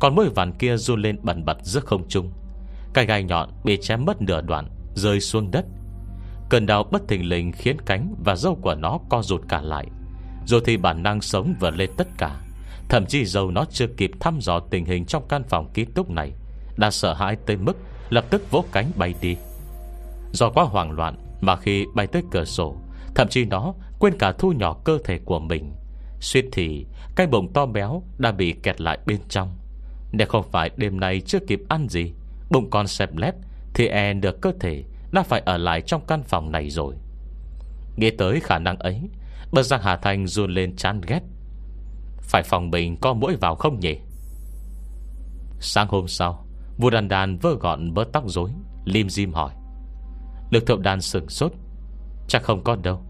Còn mũi vàn kia run lên bẩn bật giữa không trung. Cái gai nhọn bị chém mất nửa đoạn, Rơi xuống đất. Cơn đau bất thình lình khiến cánh Và dâu của nó co rụt cả lại rồi thì bản năng sống vượt lên tất cả, Thậm chí dầu nó chưa kịp thăm dò tình hình Trong căn phòng ký túc này, Đã sợ hãi tới mức lập tức vỗ cánh bay đi. Do quá hoảng loạn Mà khi bay tới cửa sổ, Thậm chí nó quên cả thu nhỏ cơ thể của mình. Suýt thì, Cái bụng to béo đã bị kẹt lại bên trong. Nếu không phải đêm nay chưa kịp ăn gì, Bụng con xẹp lép, Thì e được cơ thể Đã phải ở lại trong căn phòng này rồi. Nghĩ tới khả năng ấy bất giác Hà Thanh run lên chán ghét. Phải phòng mình có mũi vào không nhỉ? Sáng hôm sau Vua đàn đàn vơ gọn bớt tóc rối, Lim dim hỏi. Lực thượng đàn sừng sốt. Chắc không có đâu.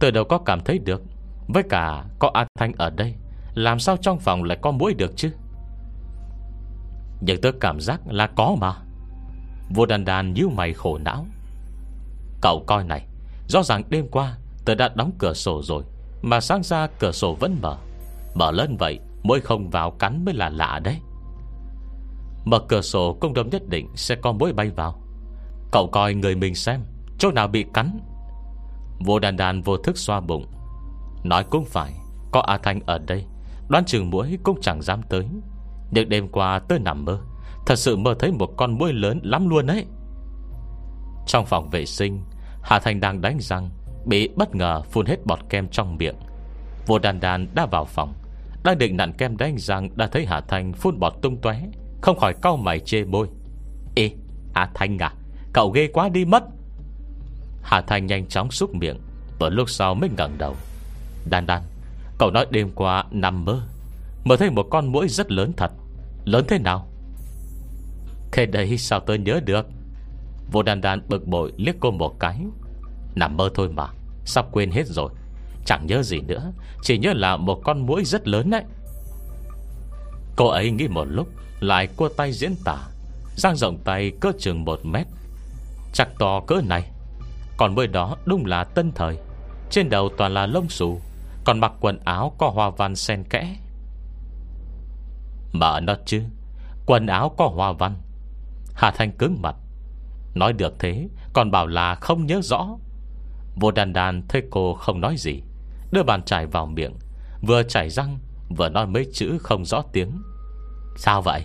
Từ đầu có cảm thấy được. Với cả có A Thanh ở đây, Làm sao trong phòng lại có mũi được chứ? Nhưng tôi cảm giác là có mà. Vua đàn đàn như mày khổ não. Cậu coi này, Rõ ràng đêm qua Tôi đã đóng cửa sổ rồi, Mà sáng ra cửa sổ vẫn mở. Mở lên vậy Mỗi không vào cắn mới là lạ đấy. Mở cửa sổ, công đồng nhất định Sẽ có mối bay vào. Cậu coi người mình xem, Chỗ nào bị cắn? Vô đàn đàn vô thức xoa bụng. Nói cũng phải, Có A Thanh ở đây, Đoán chừng mũi cũng chẳng dám tới. Nhưng đêm qua tôi nằm mơ, Thật sự mơ thấy một con mũi lớn lắm luôn ấy. Trong phòng vệ sinh, Hà Thành đang đánh răng Bị bất ngờ phun hết bọt kem trong miệng. Vô đàn đàn đã vào phòng, Đang định nặn kem đánh răng, Đã thấy Hà Thanh phun bọt tung tóe, Không khỏi cau mày chê môi. Ê, Hà Thanh à Cậu ghê quá đi mất. Hà Thanh nhanh chóng xúc miệng Và lúc sau mới ngẩng đầu. Đan đan, Cậu nói đêm qua nằm mơ Mơ thấy một con mũi rất lớn thật. Lớn thế nào? Thế đấy, sao tôi nhớ được? Vô đàn đàn bực bội liếc cô một cái. Nằm mơ thôi mà. Sắp quên hết rồi. Chẳng nhớ gì nữa. Chỉ nhớ là một con mũi rất lớn đấy. Cô ấy nghĩ một lúc, Lại cua tay diễn tả. Giang rộng tay cỡ chừng một mét. Chắc to cỡ này. Còn mũi đó đúng là tân thời. Trên đầu toàn là lông xù, Còn mặc quần áo có hoa văn sen kẽ. Mà nó chứ, Quần áo có hoa văn. Hà Thanh cứng mặt. Nói được thế, Còn bảo là không nhớ rõ. Vô đàn đàn thấy cô không nói gì. Đưa bàn chải vào miệng. Vừa chảy răng, Vừa nói mấy chữ không rõ tiếng. Sao vậy?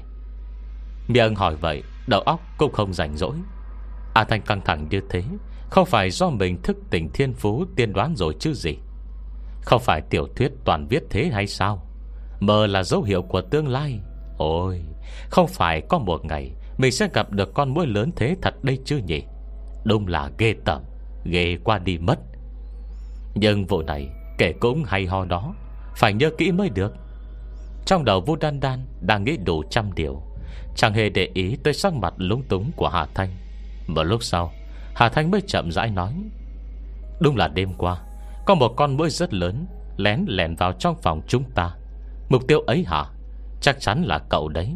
Miệng hỏi vậy, Đầu óc cũng không rảnh rỗi. A Thanh căng thẳng như thế, Không phải do mình thức tỉnh thiên phú tiên đoán rồi chứ gì? Không phải tiểu thuyết toàn viết thế hay sao? Mờ là dấu hiệu của tương lai. Ôi, Không phải có một ngày Mình sẽ gặp được con mũi lớn thế thật đây chứ nhỉ? Đúng là ghê tởm. Ghê qua đi mất. Nhưng vụ này kể cũng hay ho đó, Phải nhớ kỹ mới được. Trong đầu Vu Đan Đan Đang nghĩ đủ trăm điều, Chẳng hề để ý tới sắc mặt lúng túng của Hà Thanh. Một lúc sau, Hà Thanh mới chậm rãi nói, Đúng là đêm qua, Có một con mũi rất lớn Lén lẻn vào trong phòng chúng ta. Mục tiêu ấy hả? Chắc chắn là cậu đấy,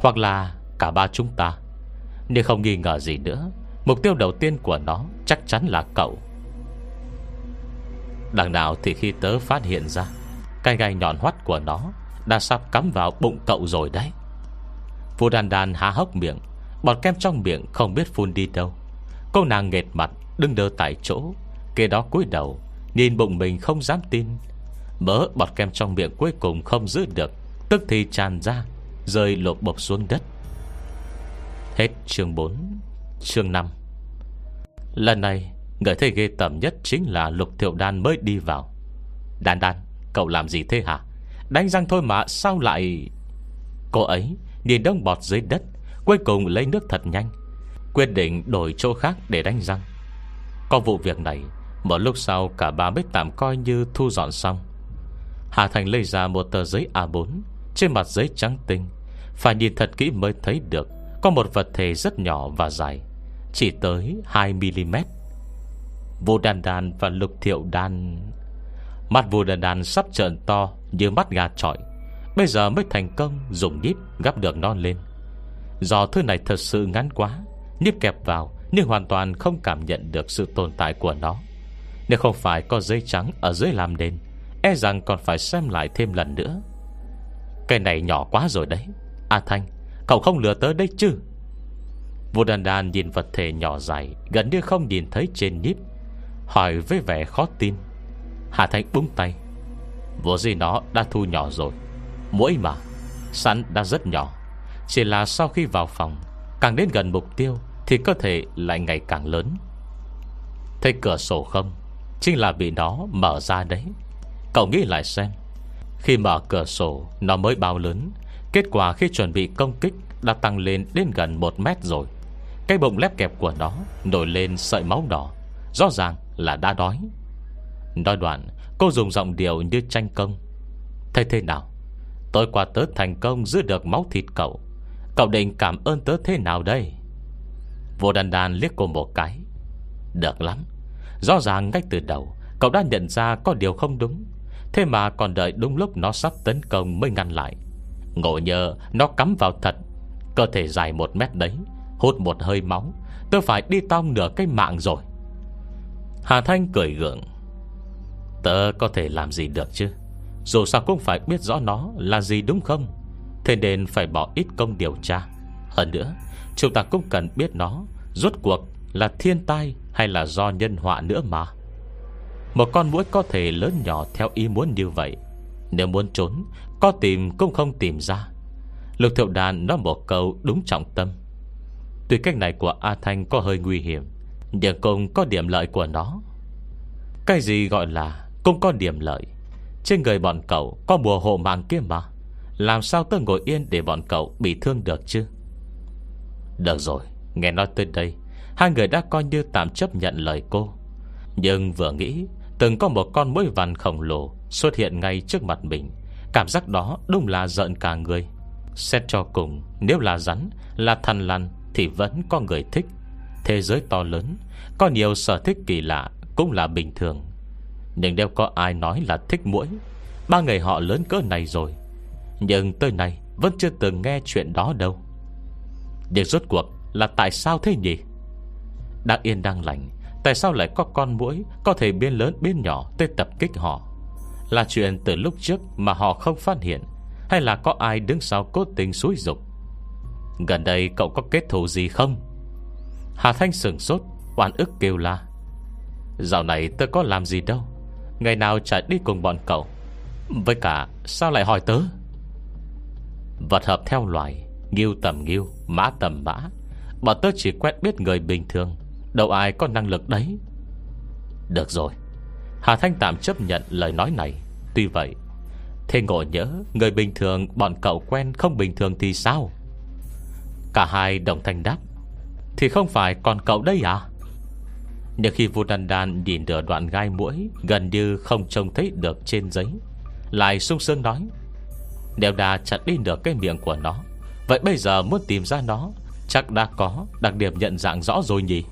Hoặc là cả ba chúng ta. Nhưng không nghi ngờ gì nữa Mục tiêu đầu tiên của nó chắc chắn là cậu. Đằng nào thì khi tớ phát hiện ra, Cái gai nhọn hoắt của nó Đã sắp cắm vào bụng cậu rồi đấy. Phu đàn đàn há hốc miệng, Bọt kem trong miệng không biết phun đi đâu. Cô nàng nghệt mặt, Đứng đơ tại chỗ Kế đó cúi đầu, Nhìn bụng mình không dám tin. Mỡ bọt kem trong miệng cuối cùng không giữ được, Tức thì tràn ra, Rơi lộp bộc xuống đất. Hết chương 4 Chương 5 Lần này, Người thấy ghê tởm nhất chính là Lục Thiệu Đan mới đi vào. Đan Đan, Cậu làm gì thế hả? Đánh răng thôi mà, sao lại Cô ấy nhìn đông bọt dưới đất, Cuối cùng lấy nước thật nhanh, Quyết định đổi chỗ khác để đánh răng. Có vụ việc này, Một lúc sau cả ba mới tạm coi như thu dọn xong. Hà Thành lấy ra một tờ giấy A4 Trên mặt giấy trắng tinh. Phải nhìn thật kỹ mới thấy được, Có một vật thể rất nhỏ và dài. Chỉ tới 2mm Vô đàn đàn và lục thiệu đàn. Mắt vô đàn đàn sắp trợn to Như mắt gà trọi Bây giờ mới thành công, dùng nhíp, gắp được non lên. Do thứ này thật sự ngắn quá, Nhíp kẹp vào Nhưng hoàn toàn không cảm nhận được sự tồn tại của nó. Nếu không phải có dây trắng Ở dưới làm đền E rằng còn phải xem lại thêm lần nữa. Cái này nhỏ quá rồi đấy. A Thanh, Cậu không lừa tới đây chứ? Vô đàn đàn nhìn vật thể nhỏ dài, Gần như không nhìn thấy trên nhíp Hỏi với vẻ khó tin. Hà Thanh búng tay. Vô gì nó đã thu nhỏ rồi Mỗi mà Sẵn đã rất nhỏ. Chỉ là sau khi vào phòng, Càng đến gần mục tiêu Thì cơ thể lại ngày càng lớn. Thấy cửa sổ không? Chính là bị nó mở ra đấy. Cậu nghĩ lại xem, Khi mở cửa sổ, Nó mới bao lớn. Kết quả khi chuẩn bị công kích Đã tăng lên đến gần 1 mét rồi. Cái bụng lép kẹp của nó Nổi lên sợi máu đỏ. Rõ ràng là đã đói. Nói đoạn, Cô dùng giọng điệu như tranh công. Thế thế nào? Tôi qua tớ thành công giữ được máu thịt cậu. Cậu định cảm ơn tớ thế nào đây? Vô đàn đàn liếc cô một cái. Được lắm. Rõ ràng ngay từ đầu, Cậu đã nhận ra có điều không đúng. Thế mà còn đợi đúng lúc nó sắp tấn công Mới ngăn lại. Ngộ nhờ nó cắm vào thật, Cơ thể dài một mét đấy. Hút một hơi máu, Tôi phải đi tong nửa cái mạng rồi. Hà Thanh cười gượng. Tớ có thể làm gì được chứ? Dù sao cũng phải biết rõ nó là gì đúng không? Thế nên phải bỏ ít công điều tra. Hơn nữa, Chúng ta cũng cần biết nó, Rốt cuộc là thiên tai Hay là do nhân họa nữa mà. Một con mũi có thể lớn nhỏ Theo ý muốn như vậy, Nếu muốn trốn, Có tìm cũng không tìm ra. Lục thiệu đàn nói một câu đúng trọng tâm. Tuy cách này của A Thanh có hơi nguy hiểm, Nhưng cũng có điểm lợi của nó. Cái gì gọi là Cũng có điểm lợi. Trên người bọn cậu có bùa hộ mạng kia mà. Làm sao tôi ngồi yên để bọn cậu Bị thương được chứ? Được rồi, Nghe nói tới đây, Hai người đã coi như tạm chấp nhận lời cô. Nhưng vừa nghĩ, Từng có một con mũi vằn khổng lồ Xuất hiện ngay trước mặt mình. Cảm giác đó đúng là giận cả người. Xét cho cùng, Nếu là rắn, Là thần lằn thì vẫn có người thích. Thế giới to lớn, Có nhiều sở thích kỳ lạ Cũng là bình thường. Nhưng đâu có ai nói là thích mũi Ba người họ lớn cỡ này rồi. Nhưng tới nay Vẫn chưa từng nghe chuyện đó đâu. Nhưng rốt cuộc là tại sao thế nhỉ? Đang yên đang lành, Tại sao lại có con mũi Có thể biến lớn biến nhỏ tới tập kích họ? Là chuyện từ lúc trước Mà họ không phát hiện, Hay là có ai đứng sau cố tình xúi dục? Gần đây cậu có kết thù gì không? Hà Thanh sừng sốt, Oan ức kêu la. Dạo này tớ có làm gì đâu, Ngày nào chạy đi cùng bọn cậu. Với cả sao lại hỏi tớ? Vật hợp theo loài, Nghiêu tầm nghiêu, Mã tầm mã. Bọn tớ chỉ quen biết người bình thường, Đâu ai có năng lực đấy. Được rồi, Hà Thanh tạm chấp nhận lời nói này. Tuy vậy, Thế ngộ nhớ Người bình thường bọn cậu quen không bình thường thì sao? Cả hai đồng thanh đáp, Thì không phải còn cậu đây à? Nhưng khi vua đan đan nhìn được đoạn gai mũi Gần như không trông thấy được trên giấy, Lại sung sướng nói, Nếu đã chặt đi được cái miệng của nó, Vậy bây giờ muốn tìm ra nó Chắc đã có đặc điểm nhận dạng rõ rồi nhỉ?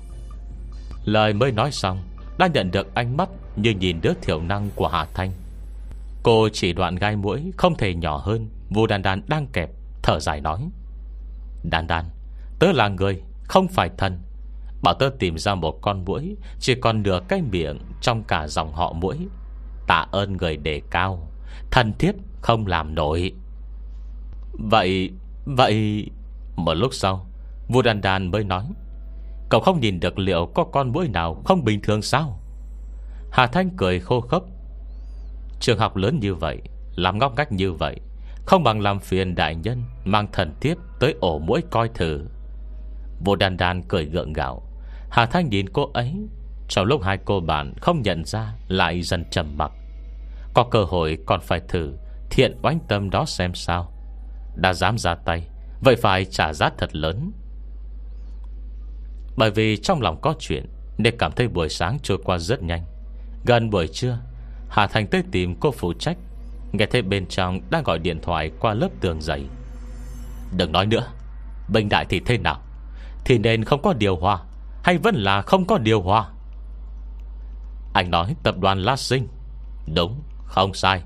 Lời mới nói xong, Đã nhận được ánh mắt Như nhìn đứa thiểu năng của Hà Thanh. Cô chỉ đoạn gai mũi Không thể nhỏ hơn Vua đàn đàn đang kẹp, Thở dài nói Đàn đàn Tớ là người, Không phải thần. Bảo tớ tìm ra một con mũi Chỉ còn nửa cái miệng Trong cả dòng họ mũi Tạ ơn người đề cao Thần thiếp không làm nổi. Vậy Vậy, Một lúc sau Vua đàn đàn mới nói, Cậu không nhìn được liệu có con mũi nào Không bình thường sao? Hà Thanh cười khô khốc, Trường học lớn như vậy, Làm ngóc ngách như vậy không bằng làm phiền đại nhân, Mang thần tiếp tới ổ mũi coi thử. Vô đàn đàn cười gượng gạo. Hà Thanh nhìn cô ấy, Trong lúc hai cô bạn không nhận ra Lại dần trầm mặc. Có cơ hội còn phải thử, Thiện oánh tâm đó xem sao. Đã dám ra tay, Vậy phải trả giá thật lớn. Bởi vì trong lòng có chuyện, Nên cảm thấy buổi sáng trôi qua rất nhanh. Gần buổi trưa, Hà Thành tới tìm cô phụ trách Nghe thấy bên trong đang gọi điện thoại Qua lớp tường dày Đừng nói nữa, Bệnh đại thì thế nào? Thì nên không có điều hòa, Hay vẫn là không có điều hòa? Anh nói tập đoàn La Sinh Đúng, không sai.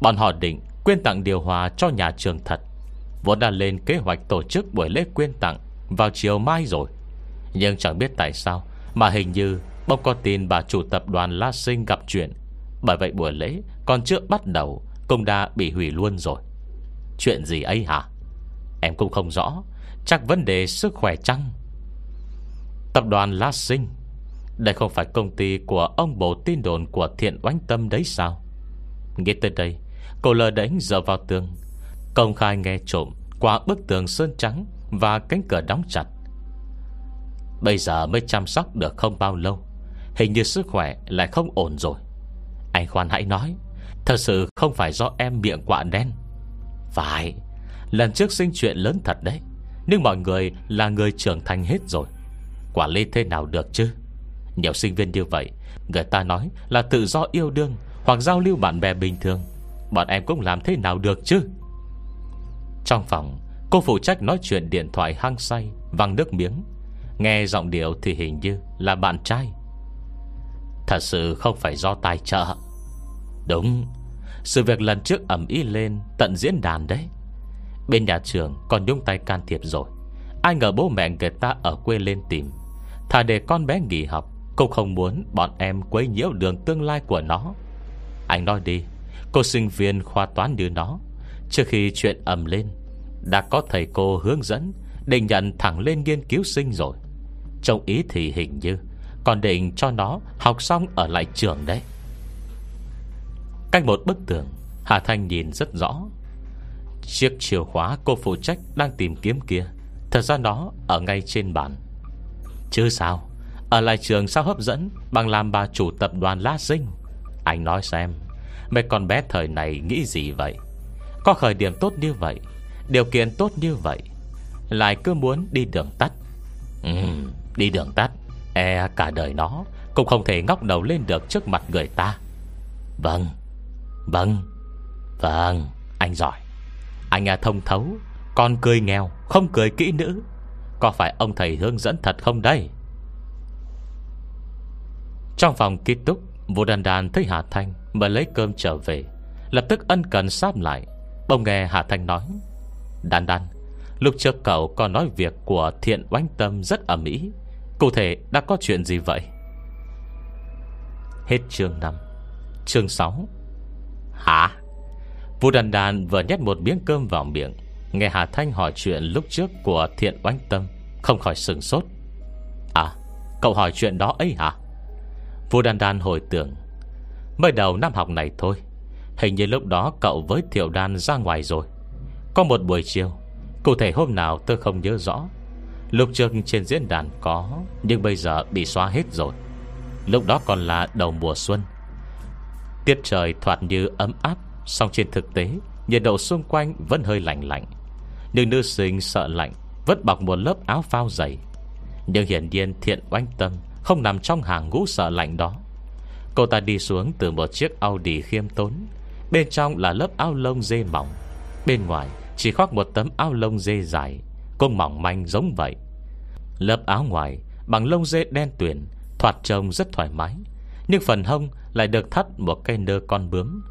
Bọn họ định quyên tặng điều hòa cho nhà trường thật. Vốn đã lên kế hoạch tổ chức buổi lễ quyên tặng Vào chiều mai rồi. Nhưng chẳng biết tại sao Mà hình như bỗng có tin bà chủ tập đoàn La Sinh gặp chuyện. Bởi vậy buổi lễ còn chưa bắt đầu cũng đã bị hủy luôn rồi. Chuyện gì ấy hả? Em cũng không rõ. Chắc vấn đề sức khỏe chăng? Tập đoàn La Sinh Đây không phải công ty của ông bố tin đồn Của thiện oánh tâm đấy sao? Nghe tới đây, Cô lờ đánh dở vào tường. Công khai nghe trộm Qua bức tường sơn trắng Và cánh cửa đóng chặt. Bây giờ mới chăm sóc được không bao lâu, Hình như sức khỏe lại không ổn rồi. Anh khoan hãy nói Thật sự không phải do em miệng quạ đen. Phải, Lần trước sinh chuyện lớn thật đấy. Nhưng mọi người là người trưởng thành hết rồi. Quản lý thế nào được chứ? Nhiều sinh viên như vậy, Người ta nói là tự do yêu đương Hoặc giao lưu bạn bè bình thường. Bọn em cũng làm thế nào được chứ? Trong phòng, Cô phụ trách nói chuyện điện thoại hăng say, Văng nước miếng. Nghe giọng điệu thì hình như là bạn trai. Thật sự không phải do tài trợ. Đúng, Sự việc lần trước ẩm ý lên, Tận diễn đàn đấy. Bên nhà trường còn nhung tay can thiệp rồi. Ai ngờ bố mẹ người ta ở quê lên tìm. Thà để con bé nghỉ học, Cũng không muốn bọn em quấy nhiễu đường tương lai của nó. Anh nói đi, Cô sinh viên khoa toán như nó, Trước khi chuyện ầm lên, Đã có thầy cô hướng dẫn Định nhận thẳng lên nghiên cứu sinh rồi. Trong ý thì hình như Còn định cho nó học xong ở lại trường đấy. Cách một bức tường Hà Thanh nhìn rất rõ. Chiếc chìa khóa cô phụ trách Đang tìm kiếm kia Thật ra nó ở ngay trên bàn. Chứ sao? Ở lại trường sao hấp dẫn Bằng làm bà chủ tập đoàn lá sinh? Anh nói xem Mấy con bé thời này nghĩ gì vậy? Có khởi điểm tốt như vậy Điều kiện tốt như vậy Lại cứ muốn đi đường tắt. Ừ, Đi đường tắt? E cả đời nó Cũng không thể ngóc đầu lên được trước mặt người ta. Vâng Vâng Vâng Anh giỏi. Anh à thông thấu, Con cười nghèo, Không cười kỹ nữ. Có phải ông thầy hướng dẫn thật không đây? Trong phòng ký túc, Vũ đàn đàn thấy Hà Thanh Mà lấy cơm trở về, Lập tức ân cần sáp lại. Bông nghe Hà Thanh nói Đàn đàn Lúc trước cậu có nói việc của thiện oánh tâm rất ẩm ý Cụ thể đã có chuyện gì vậy? Hết chương 5 Chương 6 Hả? Vũ đàn đàn vừa nhét một miếng cơm vào miệng. Nghe Hà Thanh hỏi chuyện lúc trước Của thiện oanh tâm, Không khỏi sừng sốt. À cậu hỏi chuyện đó ấy hả? Vũ đàn đàn hồi tưởng. Mới đầu năm học này thôi, Hình như lúc đó cậu với Thiệu Đan ra ngoài rồi. Có một buổi chiều, Cụ thể hôm nào tôi không nhớ rõ. Lúc trước trên diễn đàn có, Nhưng bây giờ bị xóa hết rồi. Lúc đó còn là đầu mùa xuân. Tiết trời thoạt như ấm áp, Song trên thực tế, Nhiệt độ xung quanh vẫn hơi lạnh lạnh. Nhưng nữ sinh sợ lạnh Vẫn bọc một lớp áo phao dày. Nhưng hiển nhiên thiện oanh tâm, Không nằm trong hàng ngũ sợ lạnh đó. Cô ta đi xuống từ một chiếc Audi khiêm tốn. Bên trong là lớp áo lông dê mỏng. Bên ngoài chỉ khoác một tấm áo lông dê dài Cũng mỏng manh giống vậy. Lớp áo ngoài bằng lông dê đen tuyển Thoạt trông rất thoải mái. Nhưng phần hông lại được thắt một cây nơ con bướm.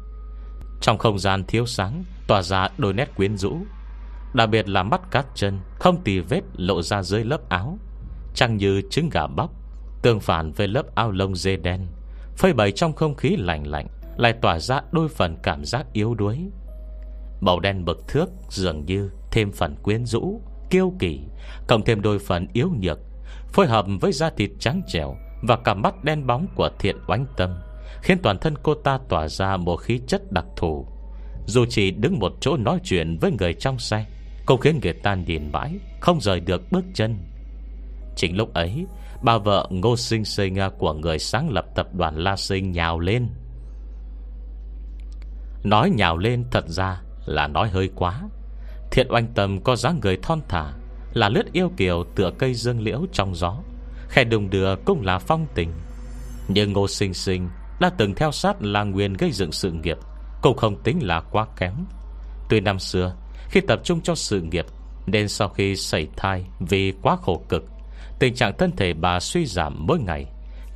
Trong không gian thiếu sáng, Tỏa ra đôi nét quyến rũ. Đặc biệt là mắt cát chân, Không tì vết lộ ra dưới lớp áo. Chẳng như trứng gà bóc Tương phản với lớp áo lông dê đen. Phơi bày trong không khí lạnh lạnh, Lại tỏa ra đôi phần cảm giác yếu đuối. Màu đen bực thước dường như Thêm phần quyến rũ, Kiêu kỳ, Cộng thêm đôi phần yếu nhược, Phối hợp với da thịt trắng trẻo Và cả mắt đen bóng của thiện oánh tâm. Khiến toàn thân cô ta tỏa ra Một khí chất đặc thù. Dù chỉ đứng một chỗ nói chuyện với người trong xe, Cũng khiến người ta nhìn mãi, Không rời được bước chân. Chính lúc ấy, Bà vợ Ngô Sinh Sinh của người sáng lập tập đoàn La Sinh nhào lên. Nói nhào lên thật ra là nói hơi quá. Thiện oanh tâm có dáng người thon thả, Là lướt yêu kiều tựa cây dương liễu trong gió. Khe đùng đưa cũng là phong tình. Nhưng Ngô Sinh Sinh đã từng theo sát La Nguyên gây dựng sự nghiệp, Cũng không tính là quá kém. Từ năm xưa, Khi tập trung cho sự nghiệp, Nên sau khi xảy thai Vì quá khổ cực, Tình trạng thân thể bà suy giảm mỗi ngày,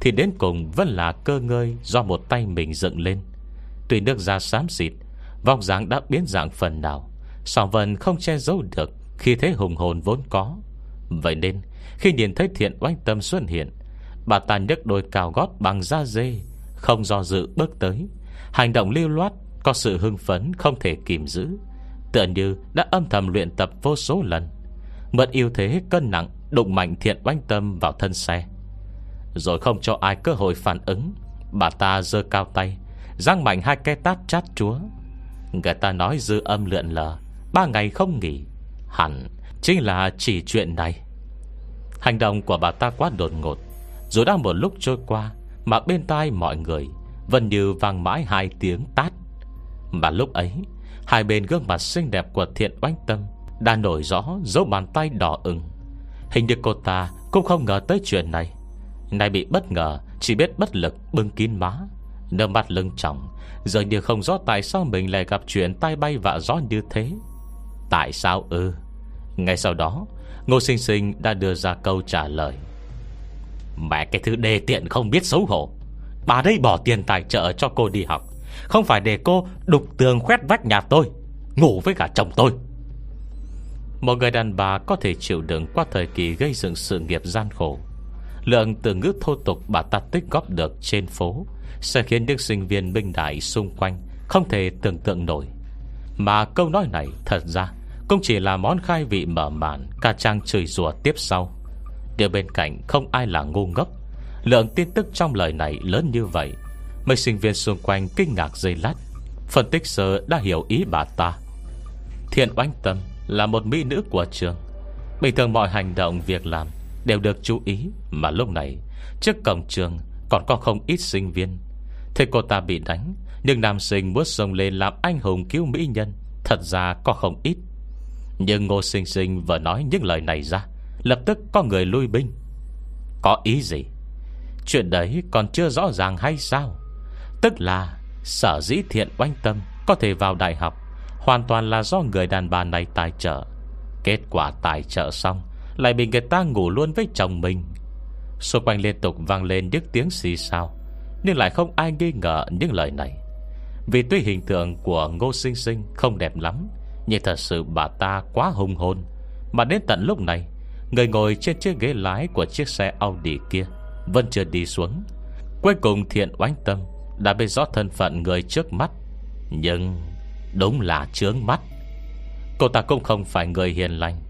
Thì đến cùng vẫn là cơ ngơi Do một tay mình dựng lên. Tuy nước da xám xịt Vòng dáng đã biến dạng phần nào, Song vần không che giấu được Khi thế hùng hồn vốn có. Vậy nên, khi nhìn thấy thiện oanh tâm xuất hiện, Bà ta nhấc đôi cao gót bằng da dê không do dự bước tới. Hành động lưu loát, Có sự hưng phấn không thể kìm giữ. Tựa như đã âm thầm luyện tập vô số lần. Mượn ưu thế cân nặng, Đụng mạnh thiện oanh tâm vào thân xe. Rồi không cho ai cơ hội phản ứng, Bà ta dơ cao tay, Giang mạnh hai cái tát chát chúa. Người ta nói dư âm lượn lờ, Ba ngày không nghỉ. Hẳn chính là chỉ chuyện này. Hành động của bà ta quá đột ngột. Dù đang một lúc trôi qua mà bên tai mọi người Vẫn như vang mãi hai tiếng tát. Mà lúc ấy, Hai bên gương mặt xinh đẹp của thiện oanh tâm Đã nổi rõ dấu bàn tay đỏ ửng. Hình như cô ta cũng không ngờ tới chuyện này. Này bị bất ngờ, Chỉ biết bất lực, bưng kín má Nơ mắt lưng trọng Giờ như không rõ tại sao mình lại gặp chuyện tay bay vạ gió như thế. Tại sao ư? Ngay sau đó, Ngô Sinh Sinh đã đưa ra câu trả lời. Mẹ cái thứ đề tiện không biết xấu hổ. Bà đây bỏ tiền tài trợ cho cô đi học. Không phải để cô đục tường khoét vách nhà tôi, Ngủ với cả chồng tôi. Một người đàn bà có thể chịu đựng Qua thời kỳ gây dựng sự nghiệp gian khổ. Lượng từ ngữ thô tục bà ta tích góp được trên phố Sẽ khiến những sinh viên binh đại xung quanh Không thể tưởng tượng nổi. Mà câu nói này thật ra Cũng chỉ là món khai vị mở màn Cả trang chửi rủa tiếp sau. Điều bên cạnh không ai là ngu ngốc. Lượng tin tức trong lời này lớn như vậy, Mấy sinh viên xung quanh kinh ngạc dây lát. Phân tích sơ đã hiểu ý bà ta. Thiện oanh tâm là một mỹ nữ của trường. Bình thường mọi hành động, việc làm Đều được chú ý, Mà lúc này, Trước cổng trường còn có không ít sinh viên. Thế cô ta bị đánh Nhưng nam sinh muốn sông lên làm anh hùng cứu mỹ nhân, Thật ra có không ít. Nhưng ngô sinh sinh vừa nói những lời này ra Lập tức có người lui binh. Có ý gì? Chuyện đấy còn chưa rõ ràng hay sao? Tức là Sở dĩ thiện oanh tâm Có thể vào đại học Hoàn toàn là do người đàn bà này tài trợ. Kết quả tài trợ xong, lại bị người ta ngủ luôn với chồng mình. Xung quanh liên tục vang lên những tiếng xì sao Nhưng lại không ai nghi ngờ những lời này. Vì tuy hình tượng của Ngô Sinh Sinh không đẹp lắm, Nhưng thật sự bà ta quá hùng hồn. Mà đến tận lúc này Người ngồi trên chiếc ghế lái của chiếc xe Audi kia. Vẫn chưa đi xuống. Cuối cùng thiện oánh tâm, Đã biết rõ thân phận người trước mắt. Nhưng Đúng là trướng mắt. Cô ta cũng không phải người hiền lành.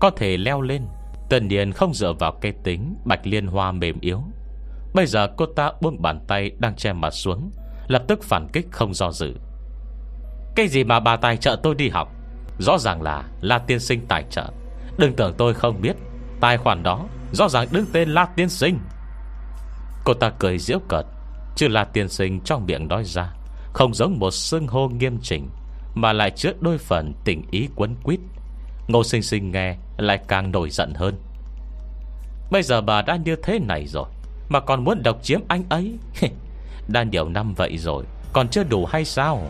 Có thể leo lên Tần nhiên không dựa vào cây tính Bạch liên hoa mềm yếu. Bây giờ cô ta buông bàn tay đang che mặt xuống, Lập tức phản kích không do dự. Cái gì mà bà tài trợ tôi đi học? Rõ ràng là La Tiên Sinh tài trợ. Đừng tưởng tôi không biết. Tài khoản đó rõ ràng đứng tên La Tiên Sinh. Cô ta cười diễu cợt, Chứ La Tiên Sinh trong miệng nói ra, Không giống một xưng hô nghiêm chỉnh, Mà lại chứa đôi phần tình ý quấn quýt. Ngô sinh sinh nghe Lại càng nổi giận hơn. Bây giờ bà đã như thế này rồi, Mà còn muốn độc chiếm anh ấy? Đã nhiều năm vậy rồi, Còn chưa đủ hay sao?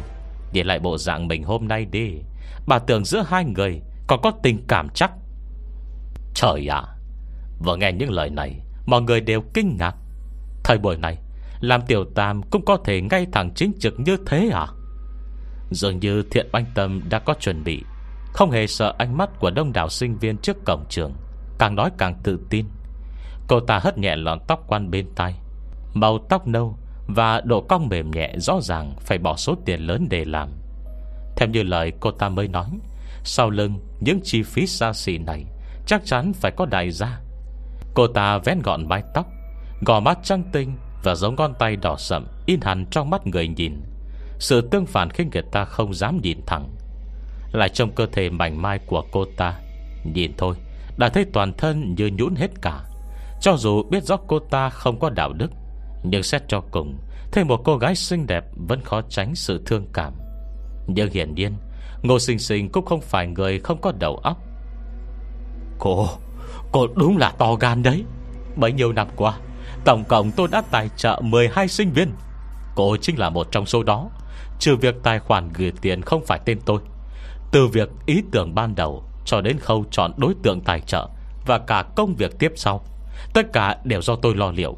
Để lại bộ dạng mình hôm nay đi. Bà tưởng giữa hai người Còn có tình cảm chắc Trời ạ. Vừa nghe những lời này, Mọi người đều kinh ngạc. Thời buổi này Làm tiểu tam cũng có thể ngay thẳng chính trực như thế à? Dường như thiện banh tâm đã có chuẩn bị, Không hề sợ ánh mắt của đông đảo sinh viên trước cổng trường, Càng nói càng tự tin. Cô ta hất nhẹ lọn tóc quan bên tai, Màu tóc nâu Và độ cong mềm nhẹ rõ ràng Phải bỏ số tiền lớn để làm. Theo như lời cô ta mới nói, Sau lưng những chi phí xa xỉ này Chắc chắn phải có đại gia. Cô ta vén gọn mái tóc, Gò mắt trăng tinh Và giống ngón tay đỏ sậm In hẳn trong mắt người nhìn. Sự tương phản khiến người ta không dám nhìn thẳng. Lại trong cơ thể mảnh mai của cô ta. Nhìn thôi, Đã thấy toàn thân như nhũn hết cả. Cho dù biết rõ cô ta không có đạo đức, Nhưng xét cho cùng, Thấy một cô gái xinh đẹp Vẫn khó tránh sự thương cảm. Nhưng hiển nhiên, Ngô Sinh Sinh cũng không phải người không có đầu óc. Cô. Cô đúng là to gan đấy. Bấy nhiêu năm qua, Tổng cộng tôi đã tài trợ 12 sinh viên. Cô chính là một trong số đó. Trừ việc tài khoản gửi tiền không phải tên tôi. Từ việc ý tưởng ban đầu Cho đến khâu chọn đối tượng tài trợ Và cả công việc tiếp sau, Tất cả đều do tôi lo liệu.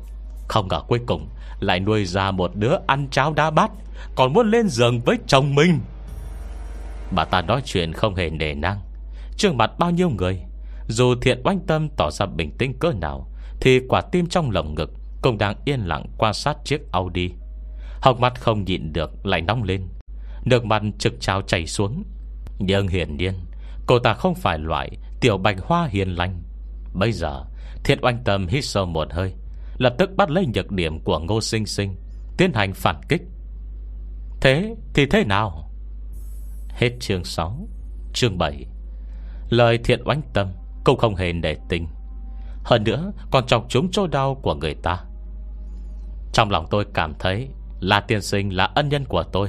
Không ngờ cuối cùng Lại nuôi ra một đứa ăn cháo đá bát, Còn muốn lên giường với chồng mình. Bà ta nói chuyện không hề nề năng trước mặt bao nhiêu người dù thiện oanh tâm tỏ ra bình tĩnh cỡ nào, Thì quả tim trong lồng ngực Cũng đang yên lặng quan sát chiếc Audi. Học mắt không nhịn được Lại nóng lên, Nước mặt trực trao chảy xuống. Nhưng hiển nhiên, Cô ta không phải loại tiểu bạch hoa hiền lành. Bây giờ, Thiện oanh tâm hít sâu một hơi, Lập tức bắt lấy nhược điểm của ngô sinh sinh, Tiến hành phản kích. Thế thì thế nào? Hết chương 6 Chương 7 Lời thiện oanh tâm cũng không hề nể tình. Hơn nữa, còn chọc chúng chỗ đau của người ta. Trong lòng tôi cảm thấy Là tiên sinh là ân nhân của tôi.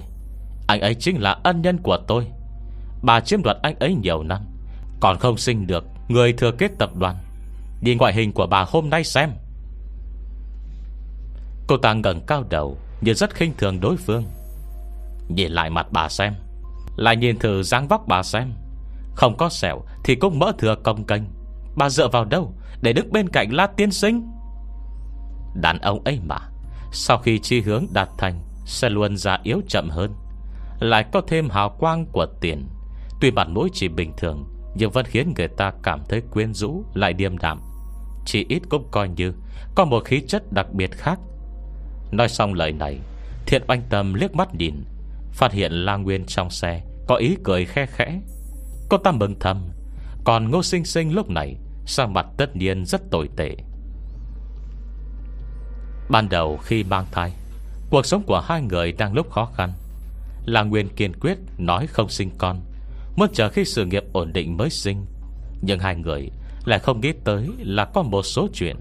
Anh ấy chính là ân nhân của tôi. Bà chiếm đoạt anh ấy nhiều năm, Còn không sinh được Người thừa kế tập đoàn. Nhìn ngoại hình của bà hôm nay xem. Cô ta ngẩng cao đầu như rất khinh thường đối phương. Nhìn lại mặt bà xem, Lại nhìn thử dáng vóc bà xem không có sẹo Thì cũng mỡ thừa công kênh. Bà dựa vào đâu Để đứng bên cạnh La Tiên Sinh? Đàn ông ấy mà, Sau khi chi hướng đạt thành, Sẽ luôn ra yếu chậm hơn. Lại có thêm hào quang của tiền. Tuy mặt mũi chỉ bình thường, Nhưng vẫn khiến người ta cảm thấy quyến rũ, Lại điềm đạm. Chỉ ít cũng coi như Có một khí chất đặc biệt khác. Nói xong lời này, Thiện oanh tâm liếc mắt nhìn, Phát hiện La Nguyên trong xe Có ý cười khe khẽ. Cô ta mừng thầm. Còn ngô sinh sinh lúc này Sang mặt tất nhiên rất tồi tệ. Ban đầu khi mang thai, Cuộc sống của hai người đang lúc khó khăn. Là Nguyên kiên quyết Nói không sinh con, Muốn chờ khi sự nghiệp ổn định mới sinh. Nhưng hai người lại không nghĩ tới Là có một số chuyện,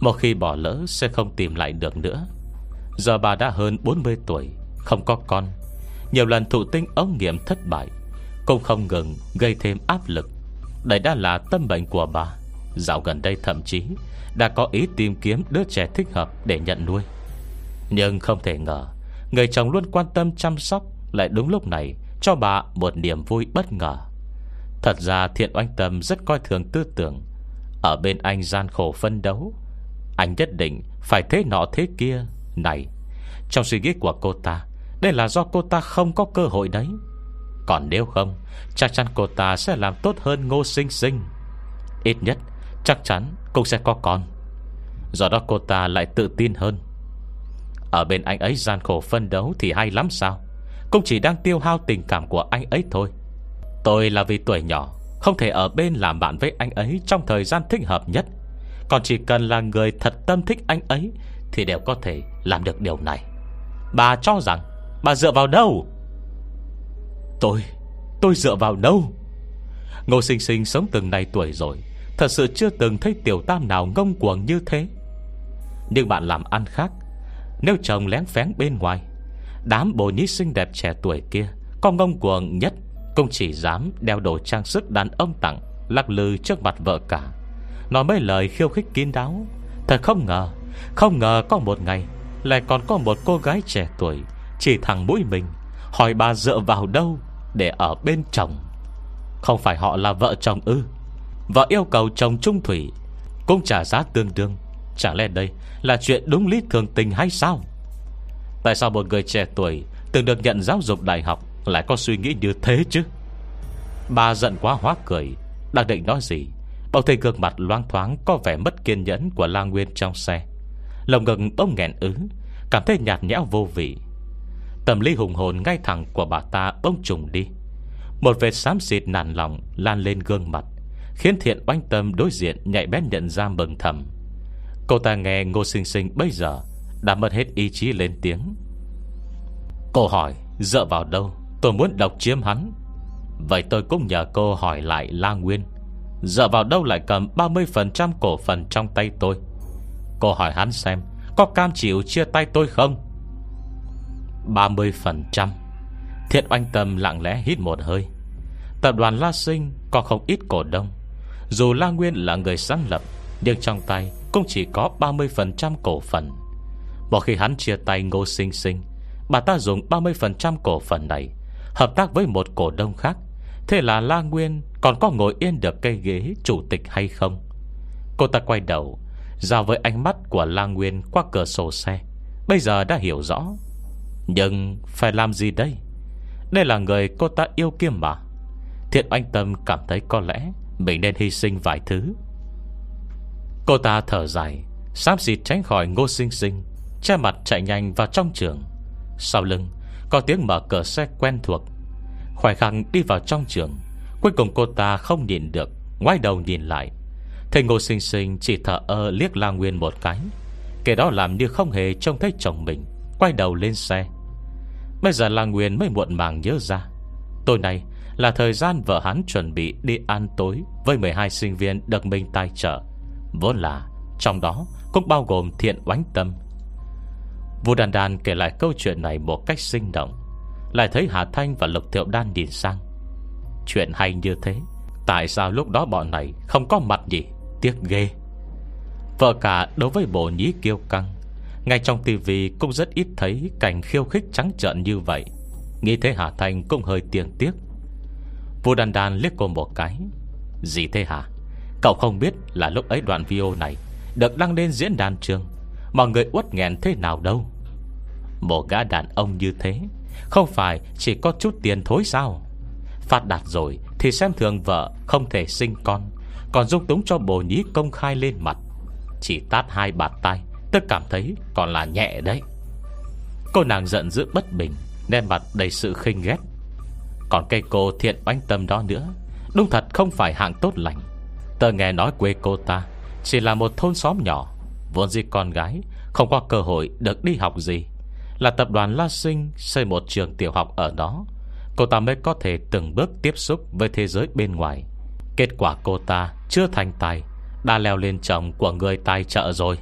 Một khi bỏ lỡ sẽ không tìm lại được nữa. Giờ bà đã hơn 40 tuổi, Không có con. Nhiều lần thụ tinh ống nghiệm thất bại cũng không ngừng gây thêm áp lực. Đây đã là tâm bệnh của bà. Dạo gần đây thậm chí Đã có ý tìm kiếm đứa trẻ thích hợp Để nhận nuôi. Nhưng không thể ngờ, Người chồng luôn quan tâm chăm sóc Lại đúng lúc này cho bà một niềm vui bất ngờ. Thật ra thiện oanh tâm rất coi thường tư tưởng. Ở bên anh gian khổ phân đấu, Anh nhất định phải thế nọ thế kia. Này, Trong suy nghĩ của cô ta, Đây là do cô ta không có cơ hội đấy còn nếu không, Chắc chắn cô ta sẽ làm tốt hơn ngô sinh sinh. Ít nhất, Chắc chắn cũng sẽ có con. Do đó cô ta lại tự tin hơn. Ở bên anh ấy gian khổ phân đấu Thì hay lắm sao? Cũng chỉ đang tiêu hao tình cảm của anh ấy thôi. Tôi là vì tuổi nhỏ, Không thể ở bên làm bạn với anh ấy Trong thời gian thích hợp nhất. Còn chỉ cần là người thật tâm thích anh ấy Thì đều có thể làm được điều này. Bà cho rằng Bà dựa vào đâu? Tôi Tôi dựa vào đâu? Ngô sinh sinh sống từng này tuổi rồi, Thật sự chưa từng thấy tiểu tam nào ngông cuồng như thế. Nhưng bạn làm ăn khác, Nếu chồng lén phén bên ngoài, Đám bồ nhí xinh đẹp trẻ tuổi kia Con ngông cuồng nhất Cũng chỉ dám đeo đồ trang sức đàn ông tặng, Lắc lư trước mặt vợ cả. Nói mấy lời khiêu khích kín đáo. Thật không ngờ Không ngờ có một ngày Lại còn có một cô gái trẻ tuổi Chỉ thẳng mũi mình, Hỏi bà dựa vào đâu? Để ở bên chồng. Không phải họ là vợ chồng ư? Vợ yêu cầu chồng trung thủy, Cũng trả giá tương đương. Chẳng lẽ đây là chuyện đúng lý thường tình hay sao? Tại sao một người trẻ tuổi Từng được nhận giáo dục đại học Lại có suy nghĩ như thế chứ? Bà giận quá hóa cười, Đang định nói gì, Bỗng thấy gương mặt loang thoáng Có vẻ mất kiên nhẫn của La Nguyên trong xe. Lòng ngực bỗng nghẹn ứ, Cảm thấy nhạt nhẽo vô vị. Tâm lý hùng hồn ngay thẳng của bà ta bỗng trùng đi. Một vệt xám xịt nản lòng Lan lên gương mặt, Khiến thiện oanh tâm đối diện Nhạy bén nhận ra mừng thầm. Cô ta nghe Ngô Sinh Sinh bây giờ Đã mất hết ý chí lên tiếng. Cô hỏi, Dựa vào đâu? Tôi muốn độc chiếm hắn. Vậy tôi cũng nhờ cô hỏi lại La Nguyên. Dựa vào đâu lại cầm 30% cổ phần trong tay tôi? Cô hỏi hắn xem Có cam chịu chia tay tôi không? 30% Thiện oanh tâm lặng lẽ hít một hơi. Tập đoàn La Sinh Có không ít cổ đông. Dù La Nguyên là người sáng lập, Nhưng trong tay cũng chỉ có 30% cổ phần. Một khi hắn chia tay ngô sinh sinh, Bà ta dùng 30% cổ phần này Hợp tác với một cổ đông khác. Thế là La Nguyên còn có ngồi yên được cây ghế chủ tịch hay không? Cô ta quay đầu, Giao với ánh mắt của La Nguyên qua cửa sổ xe. Bây giờ đã hiểu rõ. Nhưng phải làm gì đây? Đây là người cô ta yêu kiêm mà. Thiện anh Tâm cảm thấy có lẽ Mình nên hy sinh vài thứ. Cô ta thở dài Xám xịt tránh khỏi ngô sinh sinh, Che mặt chạy nhanh vào trong trường. Sau lưng, Có tiếng mở cửa xe quen thuộc. Khoảnh khăn đi vào trong trường, Cuối cùng cô ta không nhìn được, Ngoái đầu nhìn lại. Thầy ngô sinh sinh chỉ thở ơ liếc la nguyên một cái Kể đó làm như không hề trông thấy chồng mình, Quay đầu lên xe. Bây giờ là nguyên mới muộn màng nhớ ra. Tối nay là thời gian vợ hắn chuẩn bị đi ăn tối Với 12 sinh viên được mình tài trợ. Vốn là, Trong đó cũng bao gồm thiện oánh tâm. Vũ Đàn Đàn kể lại câu chuyện này một cách sinh động, Lại thấy Hà Thanh và Lục Thiệu Đan nhìn sang. Chuyện hay như thế, Tại sao lúc đó bọn này không có mặt gì Tiếc ghê. Vợ cả đối với bộ nhí kiêu căng ngay trong tivi cũng rất ít thấy Cảnh khiêu khích trắng trợn như vậy. Nghĩ thế Hà Thanh cũng hơi tiền tiếc. Vua đàn đàn liếc cô một cái. Gì thế hả? Cậu không biết là lúc ấy đoạn video này Được đăng lên diễn đàn trường Mọi người uất nghẹn thế nào đâu. Một gã đàn ông như thế, Không phải chỉ có chút tiền thối sao? Phát đạt rồi Thì xem thường vợ không thể sinh con, Còn dung túng cho bồ nhí công khai lên mặt. Chỉ tát hai bạt tay Tôi cảm thấy còn là nhẹ đấy. Cô nàng giận dữ bất bình Nên mặt đầy sự khinh ghét. Còn cây cô thiện bánh tâm đó nữa, Đúng thật không phải hạng tốt lành. Tớ nghe nói quê cô ta Chỉ là một thôn xóm nhỏ, Vốn gì con gái, Không có cơ hội được đi học gì. Là tập đoàn La Sinh Xây một trường tiểu học ở đó, Cô ta mới có thể từng bước tiếp xúc Với thế giới bên ngoài. Kết quả cô ta chưa thành tài, Đã leo lên chồng của người tài trợ rồi.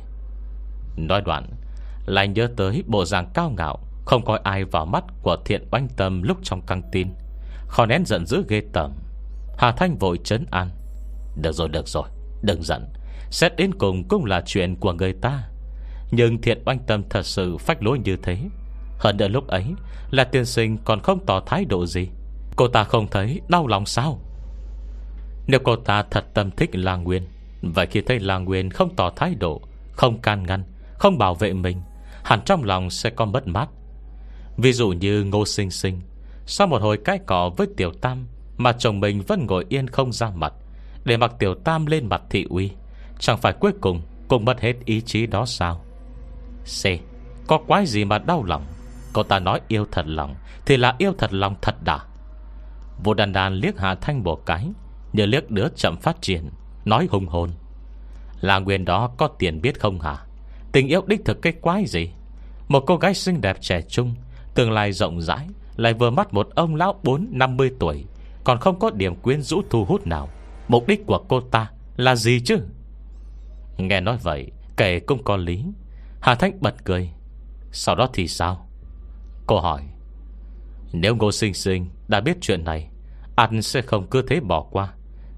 Nói đoạn, Lại nhớ tới bộ dạng cao ngạo, Không coi ai vào mắt của thiện oanh tâm Lúc trong căng tin. Khó nén giận dữ ghê tởm, Hà Thanh vội trấn an. Được rồi được rồi, Đừng giận. Xét đến cùng cũng là chuyện của người ta. Nhưng thiện oanh tâm thật sự phách lối như thế. Hơn nữa lúc ấy Là tiên sinh còn không tỏ thái độ gì. Cô ta không thấy đau lòng sao? Nếu cô ta thật tâm thích La Nguyên, Vậy khi thấy La Nguyên không tỏ thái độ, Không can ngăn không bảo vệ mình, Hẳn trong lòng sẽ có mất mát. Ví dụ như Ngô Sinh Sinh, Sau một hồi cãi cỏ với Tiểu Tam Mà chồng mình vẫn ngồi yên không ra mặt, Để mặc Tiểu Tam lên mặt thị uy, Chẳng phải cuối cùng Cũng mất hết ý chí đó sao? C, Có quái gì mà đau lòng? Cậu ta nói yêu thật lòng Thì là yêu thật lòng thật đã Vô đàn đàn liếc Hà Thanh một cái Như liếc đứa chậm phát triển, Nói hùng hồn. Là nguyên đó có tiền biết không hả? Tình yêu đích thực cái quái gì? Một cô gái xinh đẹp trẻ trung, Tương lai rộng rãi, Lại vừa mắt một ông lão 4-50 tuổi, Còn không có điểm quyến rũ thu hút nào. Mục đích của cô ta là gì chứ? Nghe nói vậy, Kể cũng có lý. Hà Thanh bật cười. Sau đó thì sao? Cô hỏi. Nếu Ngô Sinh Sinh đã biết chuyện này Anh sẽ không cứ thế bỏ qua.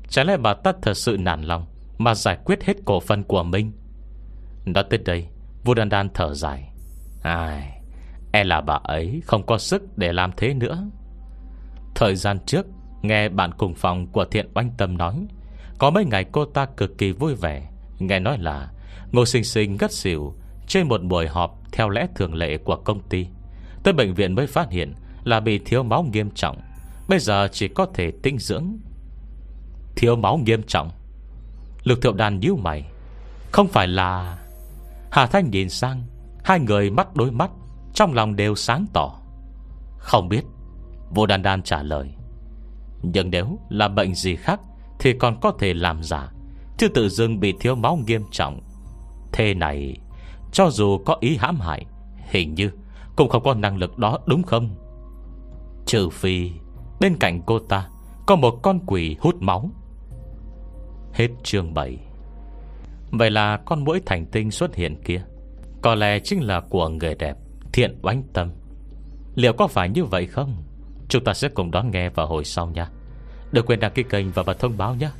Chả lẽ bà ta thật sự nản lòng Mà giải quyết hết cổ phần của mình? Nói tới đây Vua Đan Đan thở dài. Ai E là bà ấy không có sức để làm thế nữa. Thời gian trước, Nghe bạn cùng phòng của thiện oanh tâm nói, Có mấy ngày cô ta cực kỳ vui vẻ. Nghe nói là Ngô sinh sinh ngất xỉu Trên một buổi họp theo lẽ thường lệ của công ty. Tới bệnh viện mới phát hiện Là bị thiếu máu nghiêm trọng. Bây giờ chỉ có thể tinh dưỡng. Thiếu máu nghiêm trọng? Lực thiệu đàn nhíu mày. Không phải là Hà Thanh nhìn sang, Hai người mắt đối mắt, Trong lòng đều sáng tỏ. Không biết, Vô Đan Đan trả lời, Nhưng nếu là bệnh gì khác Thì còn có thể làm giả, Chứ tự dưng bị thiếu máu nghiêm trọng. Thế này, Cho dù có ý hãm hại, Hình như cũng không có năng lực đó, đúng không? Trừ phi Bên cạnh cô ta Có một con quỷ hút máu. Hết chương 7 Vậy là con mũi thành tinh xuất hiện kia. Có lẽ chính là của người đẹp, Thiện oánh tâm. Liệu có phải như vậy không? Chúng ta sẽ cùng đón nghe vào hồi sau nha. Đừng quên đăng ký kênh và bật thông báo nhé.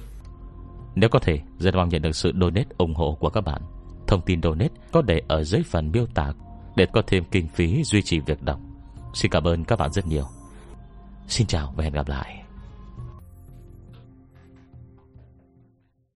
Nếu có thể, Rất mong nhận được sự donate ủng hộ của các bạn. Thông tin donate có để ở dưới phần miêu tả Để có thêm kinh phí duy trì việc đọc. Xin cảm ơn các bạn rất nhiều. Xin chào và hẹn gặp lại.